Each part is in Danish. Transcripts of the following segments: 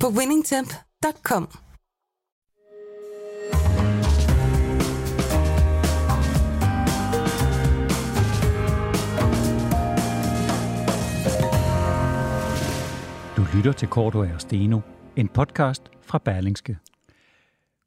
på winningtemp.com. Du lytter til Korto og Steno, en podcast fra Berlingske.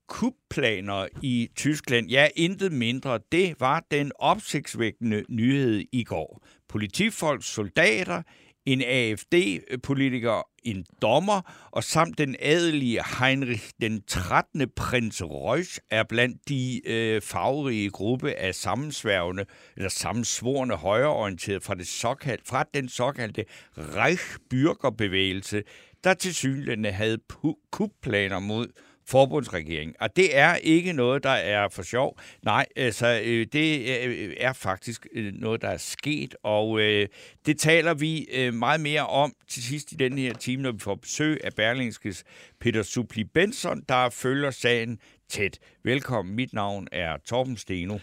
Kupplaner i Tyskland, ja, intet mindre. Det var den opsigtsvækkende nyhed i går. Politifolk, soldater, en AFD-politiker, en dommer, og samt den adelige Heinrich den 13. prins Reusch er blandt de øh, farverige gruppe af sammensværgende, eller sammensvorne højreorienterede fra, det såkaldte, fra den såkaldte Reichsbürgerbevægelse, der til synligheden havde kupplaner mod forbundsregering. Og det er ikke noget, der er for sjov. Nej, altså, øh, det øh, er faktisk øh, noget, der er sket, og øh, det taler vi øh, meget mere om til sidst i den her time, når vi får besøg af Berlingskes Peter Supli Benson, der følger sagen tæt. Velkommen, mit navn er Torben Steno.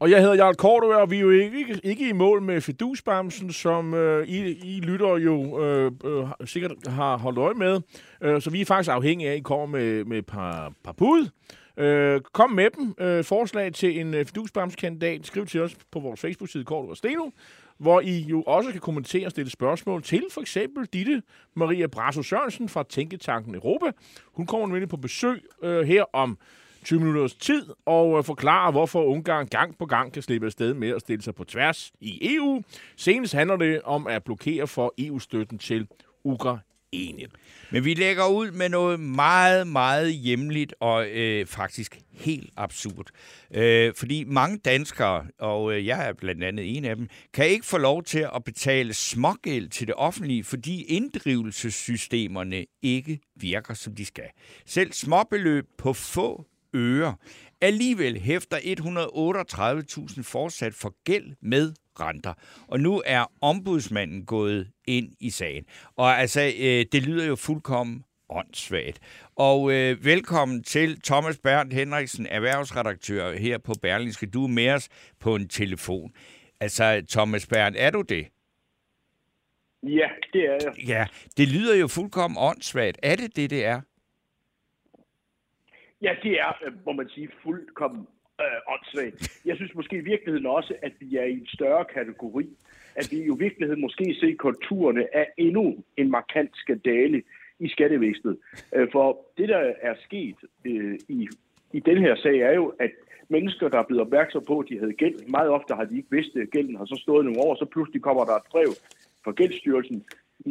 Og jeg hedder Jarl Kortø, og vi er jo ikke, ikke i mål med Fedusbamsen, som øh, I, I lytter jo øh, øh, sikkert har holdt øje med. Øh, så vi er faktisk afhængige af, at I kommer med, med et par, par bud. Øh, kom med dem. Øh, forslag til en øh, Fedusbamskandidat. Skriv til os på vores Facebook-side Kortø og Steno, hvor I jo også kan kommentere og stille spørgsmål til for eksempel Ditte Maria Brasso Sørensen fra Tænketanken Europa. Hun kommer nemlig på besøg øh, her om 20 minutters tid og øh, forklare, hvorfor Ungarn gang på gang kan slippe afsted med at stille sig på tværs i EU. Senest handler det om at blokere for EU-støtten til Ukraine. Men vi lægger ud med noget meget, meget hjemligt og øh, faktisk helt absurd. Øh, fordi mange danskere, og øh, jeg er blandt andet en af dem, kan ikke få lov til at betale smågæld til det offentlige, fordi inddrivelsessystemerne ikke virker, som de skal. Selv småbeløb på få øre. Alligevel hæfter 138.000 fortsat for gæld med renter. Og nu er ombudsmanden gået ind i sagen. Og altså, øh, det lyder jo fuldkommen åndssvagt. Og øh, velkommen til Thomas Bernd Henriksen, erhvervsredaktør her på Berlingske. Du er med os på en telefon. Altså, Thomas Bernd, er du det? Ja, det er jeg. Ja, det lyder jo fuldkommen åndssvagt. Er det det, det er? Ja, det er, øh, må man sige, fuldkommen øh, åndssvagt. Jeg synes måske i virkeligheden også, at vi er i en større kategori. At vi jo i virkeligheden måske ser konturerne af endnu en markant skandale i skattevæsenet. Øh, for det, der er sket øh, i, i den her sag, er jo, at mennesker, der er blevet opmærksom på, at de havde gæld, meget ofte har de ikke vidst, at gælden har så stået nogle år, så pludselig kommer der et brev fra Gældsstyrelsen.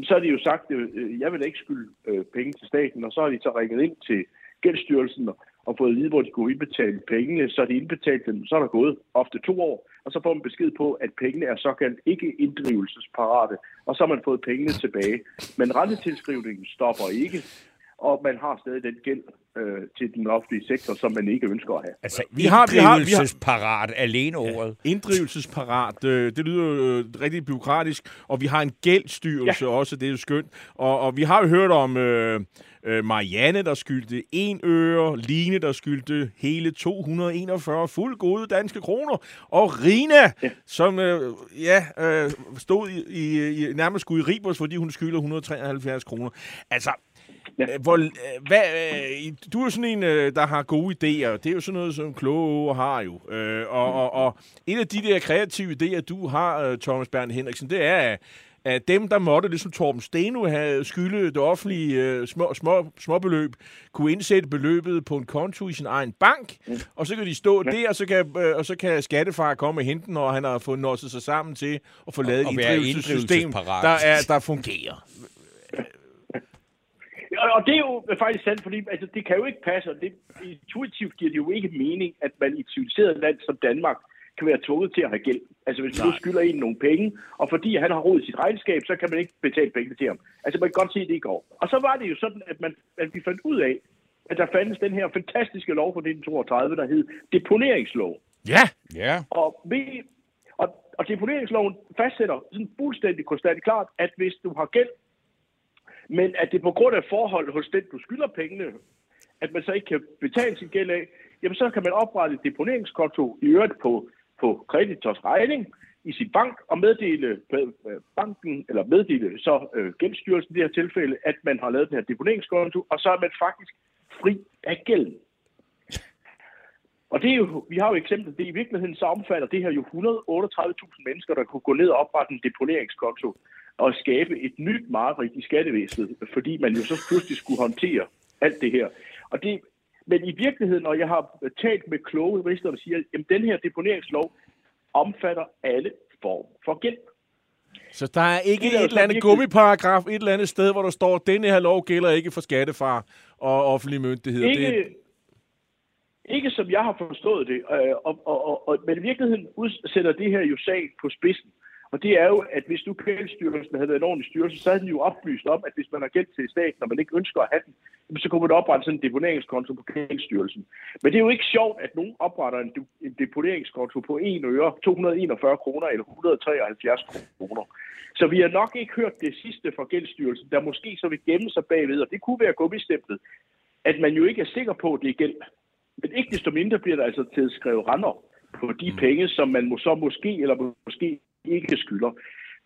Så har de jo sagt, at øh, jeg vil ikke skylde øh, penge til staten, og så har de så ringet ind til Gældsstyrelsen og fået at vide, hvor de kunne indbetale pengene, så de indbetalt dem, så er der gået ofte to år, og så får man besked på, at pengene er såkaldt ikke inddrivelsesparate, og så har man fået pengene tilbage. Men rentetilskrivningen stopper ikke, og man har stadig den gæld øh, til den offentlige sektor, som man ikke ønsker at have. Altså, vi har, vi har, vi har alene ordet. Ja, inddrivelsesparat, øh, det lyder jo øh, rigtig byråkratisk, og vi har en gældstyrelse ja. også, det er jo skønt. Og, og vi har jo hørt om øh, øh, Marianne, der skyldte en øre, Line, der skyldte hele 241 fuld gode danske kroner, og Rina, ja. som øh, ja, øh, stod i, i, i nærmest skulle i Ribos, fordi hun skylder 173 kroner. Altså, Ja. Hvor, øh, hvad, øh, du er jo sådan en, øh, der har gode idéer. Det er jo sådan noget, som kloge har jo. Og, og, og en af de der kreative idéer, du har, Thomas Bern Henriksen, det er, at dem, der måtte, ligesom Torben Steno, have skylde det offentlige små, små, små beløb, kunne indsætte beløbet på en konto i sin egen bank, mm. og så kan de stå ja. der, og så kan, og så kan skattefar komme og hente når han har fået nosset sig sammen til at få lavet et inddrivelsessystem, der, er, der fungerer og, og det er jo faktisk sandt, fordi altså, det kan jo ikke passe, og det, intuitivt giver det jo ikke mening, at man i et civiliseret land som Danmark kan være tvunget til at have gæld. Altså hvis du skylder en nogle penge, og fordi han har rodet sit regnskab, så kan man ikke betale penge til ham. Altså man kan godt se, at det ikke går. Og så var det jo sådan, at, man, at vi fandt ud af, at der fandtes den her fantastiske lov fra 1932, der hed deponeringslov. Ja! Ja. Og, vi, og, og deponeringsloven fastsætter sådan fuldstændig konstant klart, at hvis du har gæld, men at det på grund af forhold hos den, du skylder pengene, at man så ikke kan betale sin gæld af, jamen så kan man oprette et deponeringskonto i øvrigt på, på kreditors regning i sin bank og meddele banken, eller meddele så øh, gældsstyrelsen i det her tilfælde, at man har lavet den her deponeringskonto, og så er man faktisk fri af gælden. Og det er jo, vi har jo eksempel, det i virkeligheden så omfatter det her jo 138.000 mennesker, der kunne gå ned og oprette en deponeringskonto og skabe et nyt mareridt i skattevæsenet, fordi man jo så pludselig skulle håndtere alt det her. Og det, men i virkeligheden, når jeg har talt med kloge jurister, der siger, at den her deponeringslov omfatter alle form for gæld. Så der er ikke Det er et eller andet virkelig- gummiparagraf et eller andet sted, hvor der står, at denne her lov gælder ikke for skattefar og offentlige myndigheder. Ikke, Det, ikke som jeg har forstået det, øh, og, og, og, og, men i virkeligheden udsætter det her jo sag på spidsen. Og det er jo, at hvis nu gældsstyrelsen havde været en ordentlig styrelse, så havde den jo oplyst om, at hvis man har gæld til staten, og man ikke ønsker at have den, så kunne man oprette sådan en deponeringskonto på gældsstyrelsen. Men det er jo ikke sjovt, at nogen opretter en, de- en deponeringskonto på 1 øre, 241 kroner eller 173 kroner. Så vi har nok ikke hørt det sidste fra gældsstyrelsen, der måske så vil gemme sig bagved, og det kunne være gummistemplet, at man jo ikke er sikker på, at det er gæld. Men ikke desto mindre bliver der altså til at skrive render på de penge, som man må, så måske eller måske ikke skylder.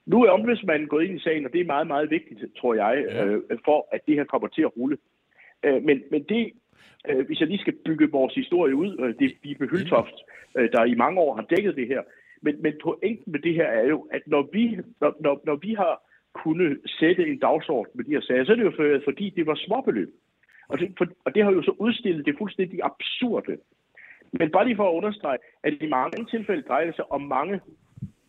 Nu er ombudsmanden gået ind i sagen, og det er meget, meget vigtigt, tror jeg, Ja. øh, for at det her kommer til at rulle. Øh, men, men det, øh, hvis jeg lige skal bygge vores historie ud, øh, det er Bibe Hyltoft, øh, der i mange år har dækket det her. Men, men pointen med det her er jo, at når vi, når, når, når vi har kunnet sætte en dagsorden med de her sager, så er det jo for, fordi det var småbeløb. Og det, for, og det har jo så udstillet det fuldstændig absurde. Men bare lige for at understrege, at i mange tilfælde drejer det sig om mange,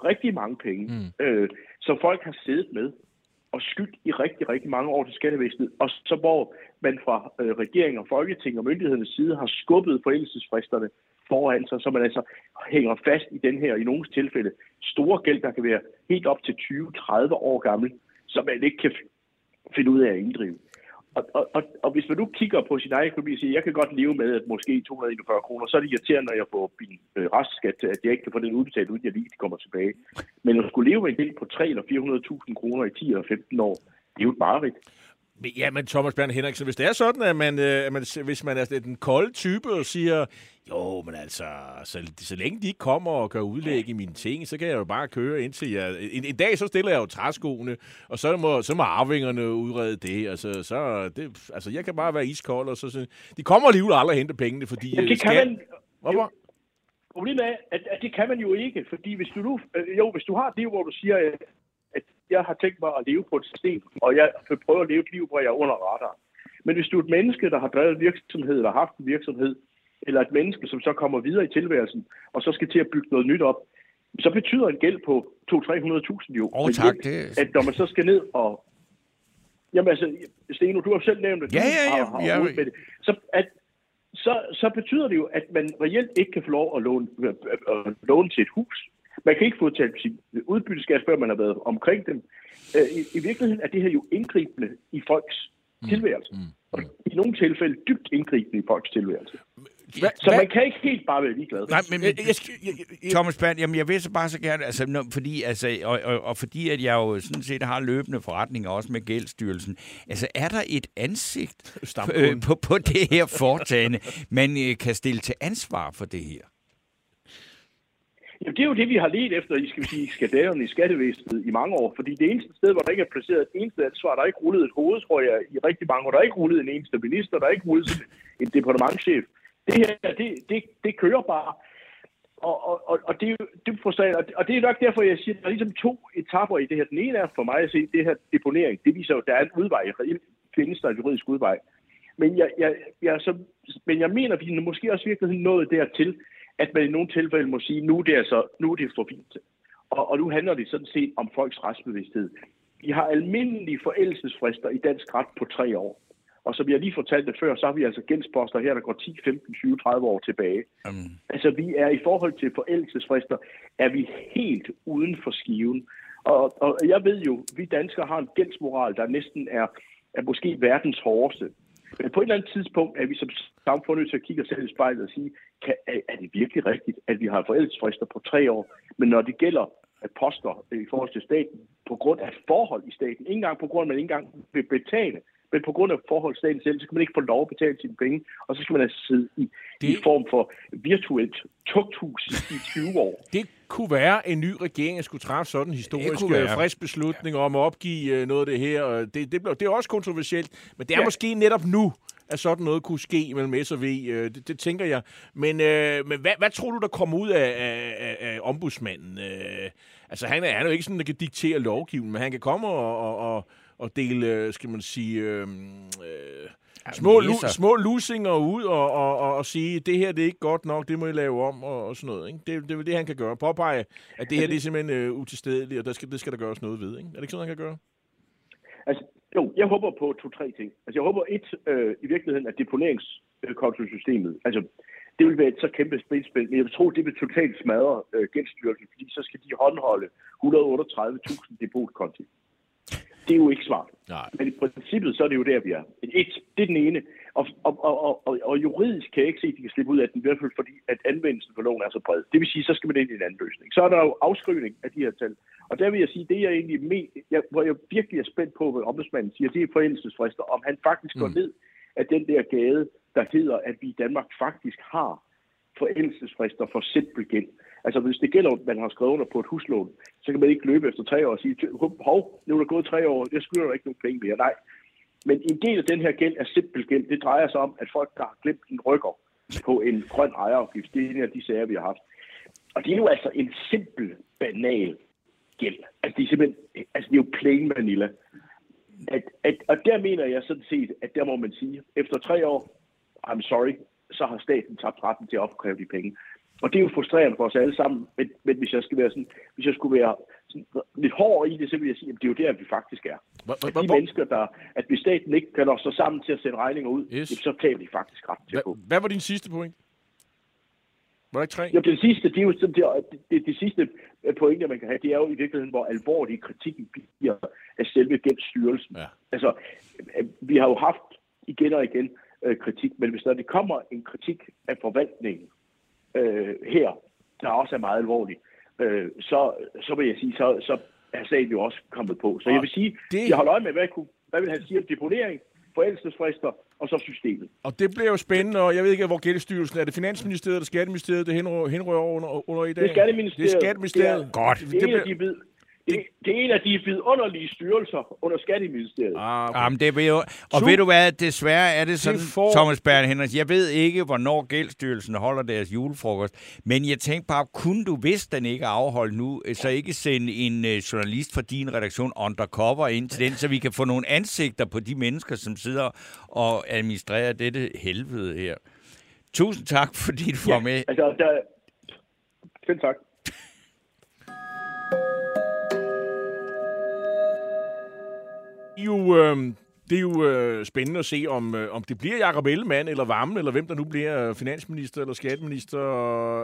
rigtig mange penge, mm. øh, som folk har siddet med og skyldt i rigtig, rigtig mange år til skattevæsenet, og så hvor man fra øh, regeringen og folketing og myndighedernes side har skubbet forældelsesfristerne foran sig, så man altså hænger fast i den her, i nogle tilfælde, store gæld, der kan være helt op til 20-30 år gammel, som man ikke kan finde ud af at inddrive. Og, og, og, og hvis man nu kigger på sin egen økonomi og siger, jeg kan godt leve med, at måske 241 kroner, så er det irriterende, når jeg får min øh, restskat, at jeg ikke kan få den udbetalt, uden jeg lige kommer tilbage. Men at skulle leve med en gæld på 3 eller 400.000 kroner i 10 eller 15 år, det er jo et mareridt. Men, ja, men Thomas Bjørn Henriksen, hvis det er sådan, at man, øh, man hvis man er den kolde type og siger, jo, men altså, så, så længe de ikke kommer og gør udlæg i mine ting, så kan jeg jo bare køre indtil jeg... En, en dag så stiller jeg jo træskoene, og så må, så må arvingerne udrede det. Altså, så, det, altså, jeg kan bare være iskold, og så... så de kommer alligevel aldrig hente pengene, fordi... Jamen, det øh, kan skat- man, Hvorfor? Problemet er, at, at det kan man jo ikke, fordi hvis du nu, øh, jo, hvis du har et liv, hvor du siger, jeg har tænkt mig at leve på et system, og jeg vil prøve at leve et liv, hvor jeg er under radar. Men hvis du er et menneske, der har drevet virksomhed, eller haft en virksomhed, eller et menneske, som så kommer videre i tilværelsen, og så skal til at bygge noget nyt op, så betyder en gæld på 200-300.000 jo, Åh, reelt, tak, det- at når man så skal ned og... Jamen altså, Steno, du har selv nævnt, at du Ja, ja, ja. har, har Ja, rodet med det. Så, at, så, så betyder det jo, at man reelt ikke kan få lov at låne, øh, låne til et hus. Man kan ikke få til sin udbytteskat, før man har været omkring dem. Øh, i, I virkeligheden er det her jo indgribende i folks mm. tilværelse. Mm. Og i nogle tilfælde dybt indgribende i folks tilværelse. Hva, Så Hvad- man kan ikke helt bare være ligeglad. Nej, men, Jeg, jeg, jeg, jeg, Thomas Band, jamen jeg vil så bare så gerne, altså, når, fordi, altså, og, og, og fordi at jeg jo sådan set har løbende forretninger også med gældsstyrelsen, altså er der et ansigt øh, på, på det her foretagende, man øh, kan stille til ansvar for det her? Jamen, det er jo det, vi har let efter i, skal vi sige, skadaverne i skattevæsenet i mange år. Fordi det eneste sted, hvor der ikke er placeret et eneste ansvar, der er ikke rullet et hoved, tror jeg, i rigtig mange år. Der er ikke rullet en eneste minister, der er ikke rullet en departementchef. Det her, det, det, det kører bare. Og, og, og, og det er jo dybt frustrerende. Og det- er nok derfor, jeg siger, at der er ligesom to etapper i det her. Den ene er for mig at se, det her deponering, det viser jo, at der er en udvej. Reelt findes der en juridisk udvej. Men jeg, jeg, jeg, så, men jeg mener, at vi måske også virkelig virkeligheden nået dertil, at man i nogle tilfælde må sige, nu er det, altså, nu er det for fint. Og, og nu handler det sådan set om folks retsbevidsthed. Vi har almindelige forældelsesfrister i dansk ret på tre år. Og som jeg lige fortalte før, så har vi altså gældsposter her, der går 10, 15, 20, 30 år tilbage. Um, Altså vi er i forhold til forældelsesfrister, er vi helt uden for skiven. Og, og jeg ved jo, vi danskere har en gældsmoral, der næsten er, er måske verdens hårdeste. Men på et eller andet tidspunkt er vi som samfund nødt til at kigge os selv i spejlet og sige, kan, er, det virkelig rigtigt, at vi har forældelsesfrister på tre år? Men når det gælder poster i forhold til staten, på grund af forhold i staten, ikke engang på grund af, at man ikke engang vil betale, men på grund af forhold i staten selv, så kan man ikke få lov at betale sine penge, og så skal man altså sidde i, det... i form for virtuelt tugthus i 20 år. Det kunne være, en ny regering skulle træffe sådan en historisk være. øh, frisk beslutning om at opgive øh, noget af det her. og Det, det, blev, det er også kontroversielt, men det er ja. Ja. måske netop nu, at sådan noget kunne ske mellem S og V. øh, Det, det tænker jeg. Men, øh, men hvad, hvad tror du, der kommer ud af, af, af, af ombudsmanden? Øh, altså, han er, han er jo ikke sådan, der kan diktere lovgivningen, men han kan komme og, og, og, og dele, øh, skal man sige... Øh, øh, Små, lu, små lusinger ud og, og, og, og sige, det her det er ikke godt nok, det må I lave om og, og sådan noget. Ikke? Det, det er vel det, han kan gøre. Påpege, at det her det er simpelthen øh, utilstedeligt, og der skal, det skal der gøres noget ved. Ikke? Er det ikke sådan, han kan gøre? Altså, jo, jeg håber på to-tre ting. Altså, jeg håber et, øh, i virkeligheden, at deponeringskontosystemet, altså, det vil være et så kæmpe spilspil, men jeg vil tro, det vil totalt smadre øh, gældsstyrelsen, fordi så skal de håndholde 138.000 depotkonti. Det er jo ikke smart. Nej. Men i princippet, så er det jo der, vi er. Et, det er den ene. Og, og, og, og, og juridisk kan jeg ikke se, at de kan slippe ud af den, i hvert fald fordi, at anvendelsen for loven er så bred. Det vil sige, så skal man ind i en anden løsning. Så er der jo afskrivning af de her tal. Og der vil jeg sige, det jeg egentlig med, jeg, hvor jeg virkelig er spændt på, hvad ombudsmanden siger, det er forældelsesfrister, om han faktisk går Mm. ned af den der gade, der hedder, at vi i Danmark faktisk har forældelsesfrister for simpel gæld. Altså hvis det gælder, at man har skrevet under på et huslån, så kan man ikke løbe efter tre år og sige, hov, nu er der gået tre år, jeg skylder dig ikke nogen penge mere. Nej. Men en del af den her gæld er simpel gæld. Det drejer sig om, at folk, der har glemt en rykker på en grøn ejerafgift, det er en af de sager, vi har haft. Og det er jo altså en simpel, banal gæld. Altså det er simpelthen, altså det er jo plain vanilla. At, at, og der mener jeg sådan set, at der må man sige, efter tre år, I'm sorry, så har staten tabt retten til at opkræve de penge. Og det er jo frustrerende for os alle sammen, men, men hvis jeg skal være sådan, hvis jeg skulle være sådan lidt hård i det, så vil jeg sige, at det er jo der, vi faktisk er. Hvor, At de mennesker, der, at hvis staten ikke kan sig sammen til at sende regninger ud, Yes. så tager de faktisk ret til at gå. hvad, var din sidste point? Var der ikke tre? Jo, det sidste, det er jo det, det, det, det sidste pointe, man kan have, det er jo i virkeligheden, hvor alvorlig kritikken bliver af selve gældsstyrelsen. Ja. Altså, øh, vi har jo haft igen og igen øh, kritik, men hvis der det kommer en kritik af forvaltningen øh, her, der også er meget alvorlig, øh, så, så vil jeg sige, så, så er sagen jo også kommet på. Så jeg vil sige, det- det... jeg holder øje med, hvad, jeg kunne, hvad vil han sige om deponering, forældelsesfrister og så systemet. Og det bliver jo spændende, og jeg ved ikke, hvor Gældestyrelsen er. det Finansministeriet eller Skatteministeriet, det henrører, henrører under, under i dag? Det er Skatteministeriet. Det er Skatteministeriet. Det er- Godt. Det, Det af bliver- de det, det er en af de vidunderlige styrelser under Skatteministeriet. Ah, okay. Jamen, det vil jo, og Super. ved du hvad, desværre er det sådan, Det får- Thomas Bern Henrik, jeg ved ikke, hvornår Gældsstyrelsen holder deres julefrokost, men jeg tænkte bare, kunne du, hvis den ikke er afholdt nu, øh, så ikke sende en øh, journalist fra din redaktion undercover ind til den, så vi kan få nogle ansigter på de mennesker, som sidder og administrerer dette helvede her. Tusind tak, fordi du var med. Altså, der... Selv tak. Det er jo, øh, det er jo øh, spændende at se, om, øh, om det bliver Jacob Ellemann eller Vammen, eller hvem der nu bliver øh, finansminister eller skatteminister,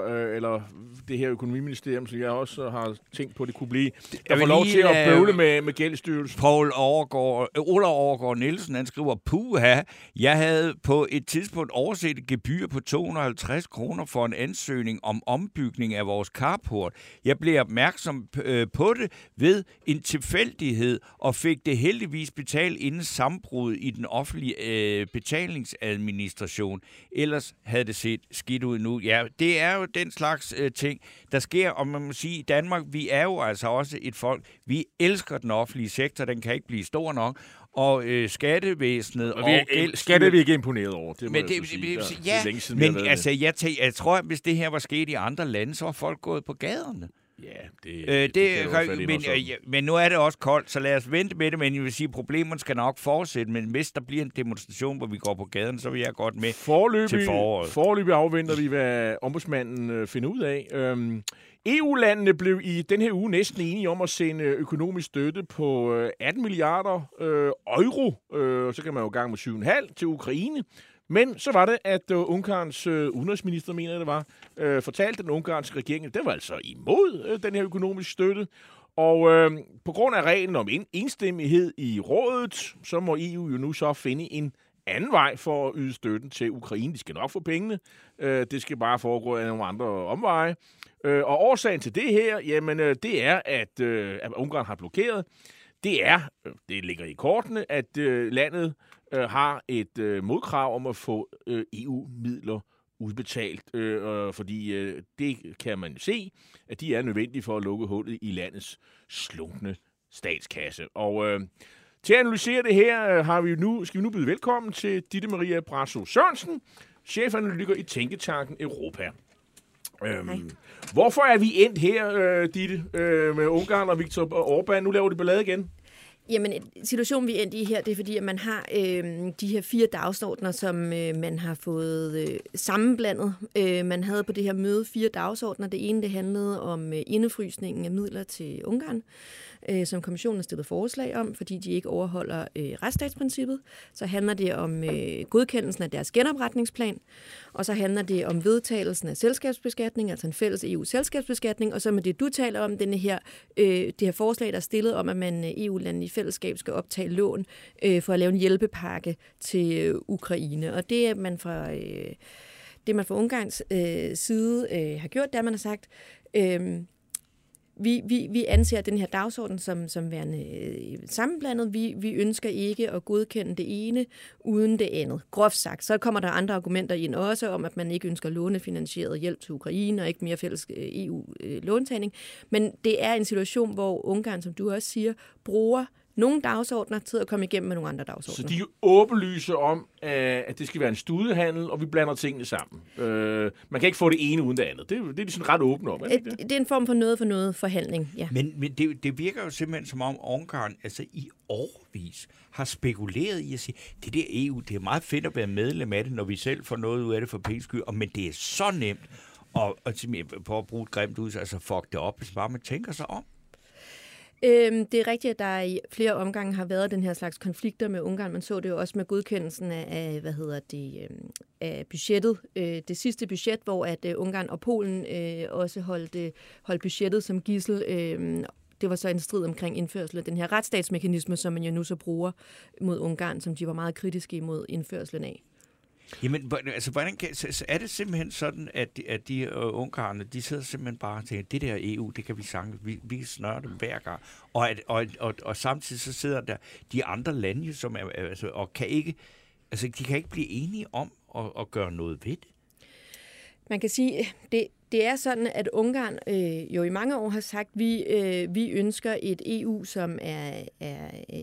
øh, eller det her økonomiministerium, som jeg også har tænkt på, det kunne blive. Jeg får lov lige til at lade- bøvle med, med gældsstyrelsen. Paul Overgaard, øh, Ola Overgaard Nielsen, han skriver, puha, jeg havde på et tidspunkt overset et gebyr på 250 kroner for en ansøgning om ombygning af vores carport. Jeg blev opmærksom øh, på det ved en tilfældighed og fik det heldigvis betalt inden sammenbrud i den offentlige øh, betalingsadministration. Ellers havde det set skidt ud nu. Ja, det er jo den slags øh, ting, der sker, og man må sige, i Danmark, vi er jo altså også et folk, vi elsker den offentlige sektor, den kan ikke blive stor nok, og øh, skattevæsenet og, vi, og øh, skat er vi ikke imponeret over. Det men det, det, sige. Der- ja, det er længe siden, men altså, jeg, tæ, jeg tror, at hvis det her var sket i andre lande, så var folk gået på gaderne. Ja, det, Øh, det, kan jeg men, øh, ja, men nu er det også koldt, så lad os vente med det. Men jeg vil sige, problemerne skal nok fortsætte. Men hvis der bliver en demonstration, hvor vi går på gaden, så vil jeg godt med. Forløbig, til foråret. forløbig afventer vi, hvad ombudsmanden øh, finder ud af. Øhm, EU-landene blev i den her uge næsten enige om at sende økonomisk støtte på øh, 18 milliarder øh, euro. Øh, så kan man jo gang med 7,5 til Ukraine. Men så var det, at øh, Ungarns øh, udenrigsminister, mener jeg det var, øh, fortalte den ungarske regering, at det var altså imod øh, den her økonomiske støtte. Og øh, på grund af reglen om en, enstemmighed i rådet, så må EU jo nu så finde en anden vej for at yde støtten til Ukraine. De skal nok få pengene. Øh, det skal bare foregå af nogle andre omveje. Øh, og årsagen til det her, jamen, øh, det er, at, øh, at Ungarn har blokeret. Det er, øh, det ligger i kortene, at øh, landet øh, har et øh, modkrav om at få øh, EU-midler udbetalt, øh, øh, fordi øh, det kan man se, at de er nødvendige for at lukke hullet i landets slunkne statskasse. Og øh, til at analysere det her øh, har vi nu, skal vi nu byde velkommen til Ditte Maria Brasso Sørensen, chefanalytiker i Tænketanken Europa. Øhm, hvorfor er vi endt her, øh, Ditte, øh, med Ungarn og Viktor Orbán? Nu laver de ballade igen. Jamen, situationen vi er endt i her, det er fordi, at man har øh, de her fire dagsordner, som øh, man har fået øh, sammenblandet. Øh, man havde på det her møde fire dagsordner. Det ene, det handlede om øh, indefrysningen af midler til Ungarn, øh, som kommissionen har stillet forslag om, fordi de ikke overholder øh, retsstatsprincippet. Så handler det om øh, godkendelsen af deres genopretningsplan, og så handler det om vedtagelsen af selskabsbeskatning, altså en fælles EU-selskabsbeskatning, og så med det, du taler om, denne her, øh, det her forslag, der er stillet om, at man øh, EU-landene i fællesskab skal optage lån øh, for at lave en hjælpepakke til øh, Ukraine. Og det er man fra... Øh, det man fra Ungarns øh, side øh, har gjort, det er, at man har sagt, øh, vi, vi, vi anser den her dagsorden som, som værende øh, sammenblandet. Vi, vi ønsker ikke at godkende det ene uden det andet. Groft sagt. Så kommer der andre argumenter ind også om, at man ikke ønsker lånefinansieret hjælp til Ukraine og ikke mere fælles øh, EU-låntagning. Øh, Men det er en situation, hvor Ungarn, som du også siger, bruger nogle dagsordner til at komme igennem med nogle andre Så dagsordner. de er åbenlyse om, øh, at det skal være en studehandel, og vi blander tingene sammen. Øh, man kan ikke få det ene uden det andet. Det, er- det er de sådan ret åbne om. Er det det? det er en form for noget for noget forhandling, ja. Men, men det, det virker jo simpelthen som om Ungarn altså i årvis har spekuleret i at sige, det der EU, det er meget fedt at være medlem af det, når vi selv får noget ud af det for penge skyld, og men det er så nemt og, og på at bruge et grimt ud, altså fuck det op, hvis bare man tænker sig om. Øhm, det er rigtigt, at der i flere omgange har været den her slags konflikter med Ungarn. Man så det jo også med godkendelsen af, af hvad hedder det, øhm, af budgettet. Øh, det sidste budget, hvor at øh, Ungarn og Polen øh, også holdt, øh, holdt budgettet som gissel. Øh, det var så en strid omkring indførsel af den her retsstatsmekanisme, som man jo nu så bruger mod Ungarn, som de var meget kritiske imod indførselen af. Jamen, altså, hvordan kan, så, er det simpelthen sådan, at de, at de øh, uh, ungarerne, de sidder simpelthen bare og tænker, det der EU, det kan vi sange, vi, vi snører snøre det hver gang. Og, at, og, og, og samtidig så sidder der de andre lande, som er- altså, og kan ikke, altså, de kan ikke blive enige om at, at gøre noget ved det. Man kan sige, det, det er sådan, at Ungarn øh, jo i mange år har sagt, at vi, øh, vi ønsker et EU, som er, er, øh,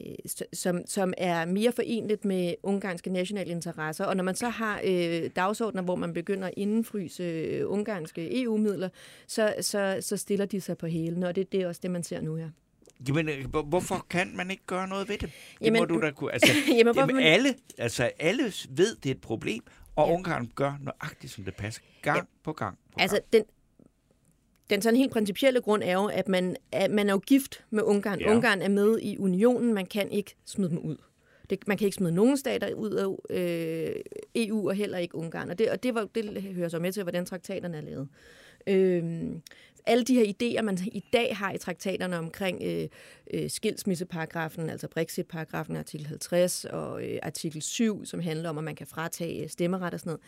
som, som er mere forenligt med ungarske nationale interesser. Og når man så har øh, dagsordner, hvor man begynder at indfryse øh, ungarske EU-midler, så, så, så stiller de sig på hælene, og det, det er også det, man ser nu her. Jamen, øh, hvor- hvorfor kan man ikke gøre noget ved det? Det Jamen- må du da kunne. Altså, Jamen, jamen, alle, altså, alle ved, det er et problem, og ja. Ungarn gør nøjagtigt, som det passer, gang ja. på gang på Altså, gang. den, den sådan helt principielle grund er jo, at man, at man er jo gift med Ungarn. Ja. Ungarn er med i unionen, man kan ikke smide dem ud. Det, man kan ikke smide nogen stater ud af øh, EU, og heller ikke Ungarn. Og det, og det, var, det hører så med til, hvordan traktaterne er lavet. Øh, alle de her idéer, man i dag har i traktaterne omkring øh, øh, skilsmisseparagrafen, altså Brexit-paragrafen, artikel 50, og øh, artikel 7, som handler om, at man kan fratage stemmeret og sådan noget,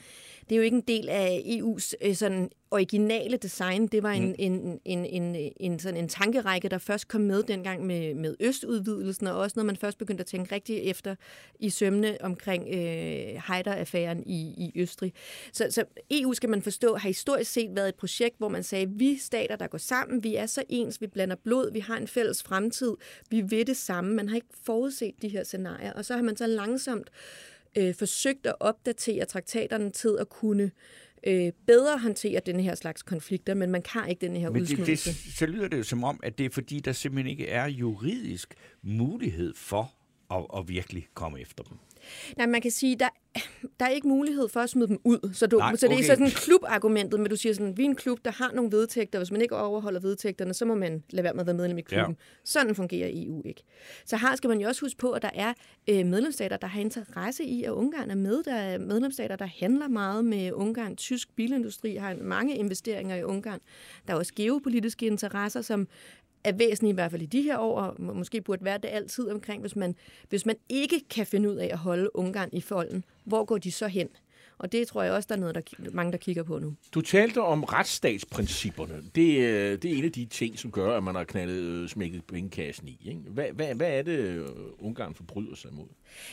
det er jo ikke en del af EU's øh, sådan originale design. Det var en, mm. en, en, en, en, sådan en tankerække, der først kom med dengang med, med østudvidelsen, og også når man først begyndte at tænke rigtig efter i sømne omkring øh, Haider-affæren i, i Østrig. Så, så EU, skal man forstå, har historisk set været et projekt, hvor man sagde, vi stater, der går sammen, vi er så ens, vi blander blod, vi har en fælles fremtid, vi vil det samme. Man har ikke forudset de her scenarier, og så har man så langsomt øh, forsøgt at opdatere traktaterne til at kunne øh, bedre håndtere den her slags konflikter, men man kan ikke den her Men det, det, så lyder det jo som om, at det er fordi, der simpelthen ikke er juridisk mulighed for at, at virkelig komme efter dem. Nej, man kan sige, der, der er ikke mulighed for at smide dem ud. Så, du, Nej, så det er okay. sådan klubargumentet, men du siger sådan, vi er en klub, der har nogle vedtægter. Hvis man ikke overholder vedtægterne, så må man lade være med at være medlem i klubben. Ja. Sådan fungerer EU ikke. Så her skal man jo også huske på, at der er øh, medlemsstater, der har interesse i, at Ungarn er med. Der er medlemsstater, der handler meget med Ungarn. Tysk bilindustri har mange investeringer i Ungarn. Der er også geopolitiske interesser, som er væsentlige i hvert fald i de her år, og må- måske burde være det altid omkring, hvis man, hvis man ikke kan finde ud af at holde Ungarn i folden, hvor går de så hen? Og det tror jeg også, der er noget, der mange, der kigger på nu. Du talte om retsstatsprincipperne. Det, øh, det er en af de ting, som gør, at man har knaldet øh, smækket pengekassen i. Ikke? Hvad, hvad, hvad er det, øh, Ungarn forbryder sig mod?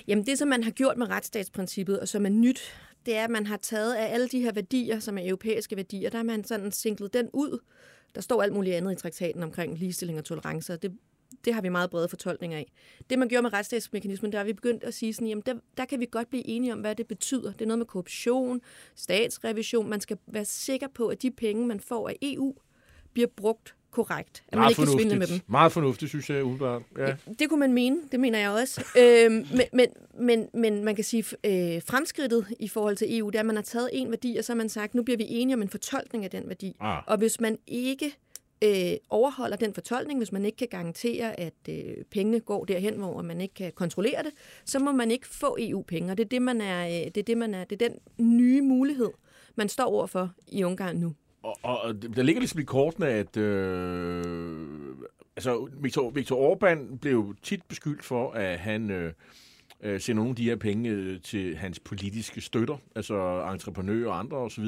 Jamen det, som man har gjort med retsstatsprincippet, og som er nyt, det er, at man har taget af alle de her værdier, som er europæiske værdier, der har man sådan singlet den ud. Der står alt muligt andet i traktaten omkring ligestilling og tolerance, og det, det har vi meget brede fortolkninger af. Det, man gjorde med retsstatsmekanismen, der har vi begyndt at sige sådan, jamen der, der kan vi godt blive enige om, hvad det betyder. Det er noget med korruption, statsrevision. Man skal være sikker på, at de penge, man får af EU, bliver brugt korrekt. At man ikke kan svindle med dem. Meget fornuftigt, synes jeg, umiddelbart. Ja. Det kunne man mene, det mener jeg også. øhm, men, men, men, men man kan sige, øh, fremskridtet i forhold til EU, det er, at man har taget en værdi, og så har man sagt, nu bliver vi enige om en fortolkning af den værdi. Ah. Og hvis man ikke øh, overholder den fortolkning, hvis man ikke kan garantere, at øh, pengene går derhen, hvor man ikke kan kontrollere det, så må man ikke få EU-penge. Og det er det, man er, øh, det er, det, man er, det er den nye mulighed, man står overfor i Ungarn nu. Og, og, der ligger ligesom i kortene, at øh, altså, Viktor, Viktor Orbán blev tit beskyldt for, at han øh, øh, nogle af de her penge øh, til hans politiske støtter, altså entreprenører og andre osv.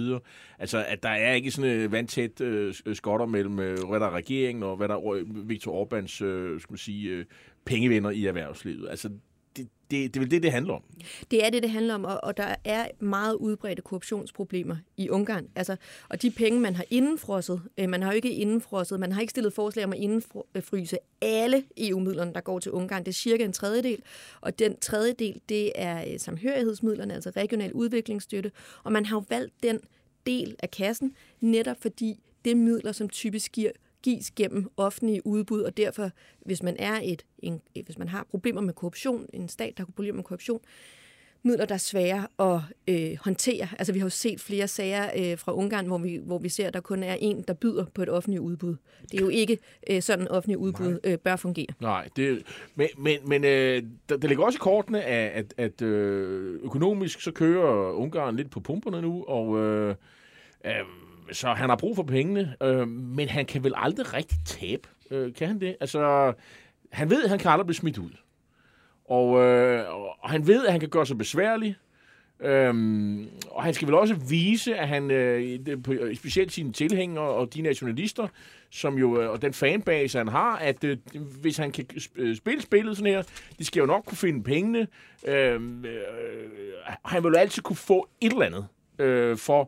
Altså, at der er ikke sådan et vandtæt øh, øh, skotter mellem, øh, hvad der er regeringen og hvad der er Viktor Orbáns øh, skal man sige, øh, pengevenner i erhvervslivet. Altså, det, det, det er vel det, det handler om. Det er det, det handler om, og, og der er meget udbredte korruptionsproblemer i Ungarn. Altså, og de penge, man har indenfrosset, øh, man har jo ikke indenfrosset, man har ikke stillet forslag om at indfryse alle EU-midlerne, der går til Ungarn. Det er cirka en tredjedel, og den tredjedel, det er øh, samhørighedsmidlerne, altså regional udviklingsstøtte, og man har jo valgt den del af kassen, netop fordi det er midler, som typisk giver gives gennem offentlige udbud, og derfor, hvis man er et, en, hvis man har problemer med korruption, en stat, der har problemer med korruption, midler, der er svære at øh, håndtere. Altså, vi har jo set flere sager øh, fra Ungarn, hvor vi, hvor vi ser, at der kun er en, der byder på et offentligt udbud. Det er jo ikke øh, sådan, offentligt udbud øh, bør fungere. Nej, det, men, men, men øh, der, der ligger også i kortene, at, at, at øh, økonomisk så kører Ungarn lidt på pumperne nu, og øh, øh, så han har brug for pengene, øh, men han kan vel aldrig rigtig tabe, øh, kan han det? Altså, han ved, at han kan aldrig blive smidt ud. Og, øh, og han ved, at han kan gøre sig besværlig. Øhm, og han skal vel også vise, at han, øh, på- specielt sine tilhængere og de nationalister, som jo, øh, og den fanbase, han har, at øh, hvis han kan øh, spille spillet sådan her, de skal jo nok kunne finde pengene. Øhm, øh, han vil jo altid kunne få et eller andet øh, for, øh,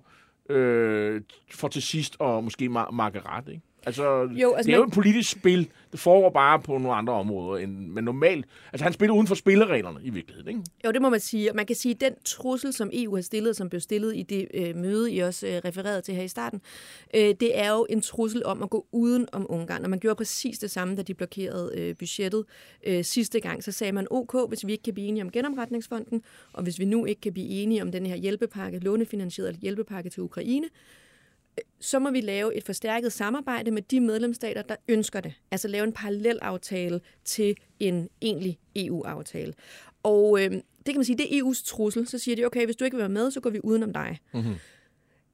øh, for til sidst og måske mar- markere ret, ikke? Altså, Jo, jo, altså altså det er jo man- et politisk spil. Det foregår bare på nogle andre områder, end, men normalt... Altså, han spiller uden for spillereglerne i virkeligheden, ikke? Jo, det må man sige. Og man kan sige, at den trussel, som EU har stillet, som blev stillet i det øh, møde, I også øh, refererede til her i starten, øh, det er jo en trussel om at gå uden om Ungarn. Og man gjorde præcis det samme, da de blokerede øh, budgettet øh, sidste gang. Så sagde man, ok, hvis vi ikke kan blive enige om genopretningsfonden, og hvis vi nu ikke kan blive enige om den her hjælpepakke, lånefinansieret hjælpepakke til Ukraine, så må vi lave et forstærket samarbejde med de medlemsstater, der ønsker det. Altså lave en parallel aftale til en egentlig EU-aftale. Og øh, det kan man sige, det er EU's trussel. Så siger de, okay, hvis du ikke vil være med, så går vi udenom dig. Mm-hmm.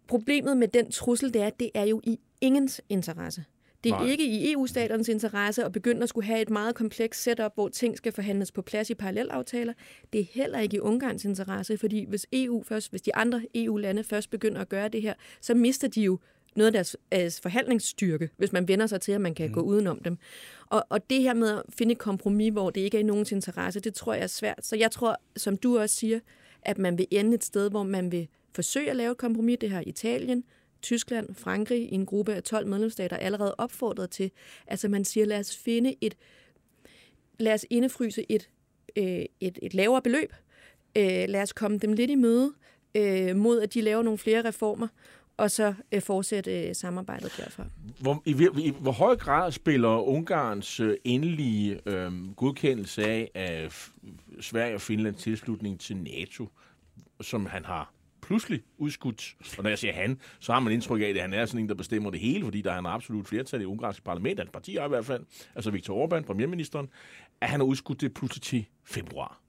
Problemet med den trussel, det er, at det er jo i ingens interesse. Det er Nej. Ikke i EU-staternes interesse at begynde at skulle have et meget komplekst setup, hvor ting skal forhandles på plads i parallelaftaler. Det er heller ikke i Ungarns interesse, fordi hvis EU først, hvis de andre EU-lande først begynder at gøre det her, så mister de jo noget af deres, deres forhandlingsstyrke, hvis man vender sig til, at man kan mm. gå udenom dem. Og, og det her med at finde et kompromis, hvor det ikke er i nogens interesse, det tror jeg er svært. Så jeg tror, som du også siger, at man vil ende et sted, hvor man vil forsøge at lave et kompromis. Det har Italien, Tyskland, Frankrig i en gruppe af 12 medlemsstater allerede opfordret til. Altså man siger, lad os finde et, lad os indefryse et, øh, et, et lavere beløb. Øh, lad os komme dem lidt i møde. øh, mod, at de laver nogle flere reformer, og så øh, fortsætte øh, samarbejdet derfra. Hvor, i, i, I hvor høj grad spiller Ungarns øh, endelige øh, godkendelse af, af Sverige og Finlands tilslutning til NATO, som han har pludselig udskudt, og når jeg siger han, så har man indtryk af, at han er sådan en, der bestemmer det hele, fordi der er en absolut flertal i ungarske parlament, hans parti i hvert fald, altså Viktor Orbán, premierministeren, at han har udskudt det pludselig til februar.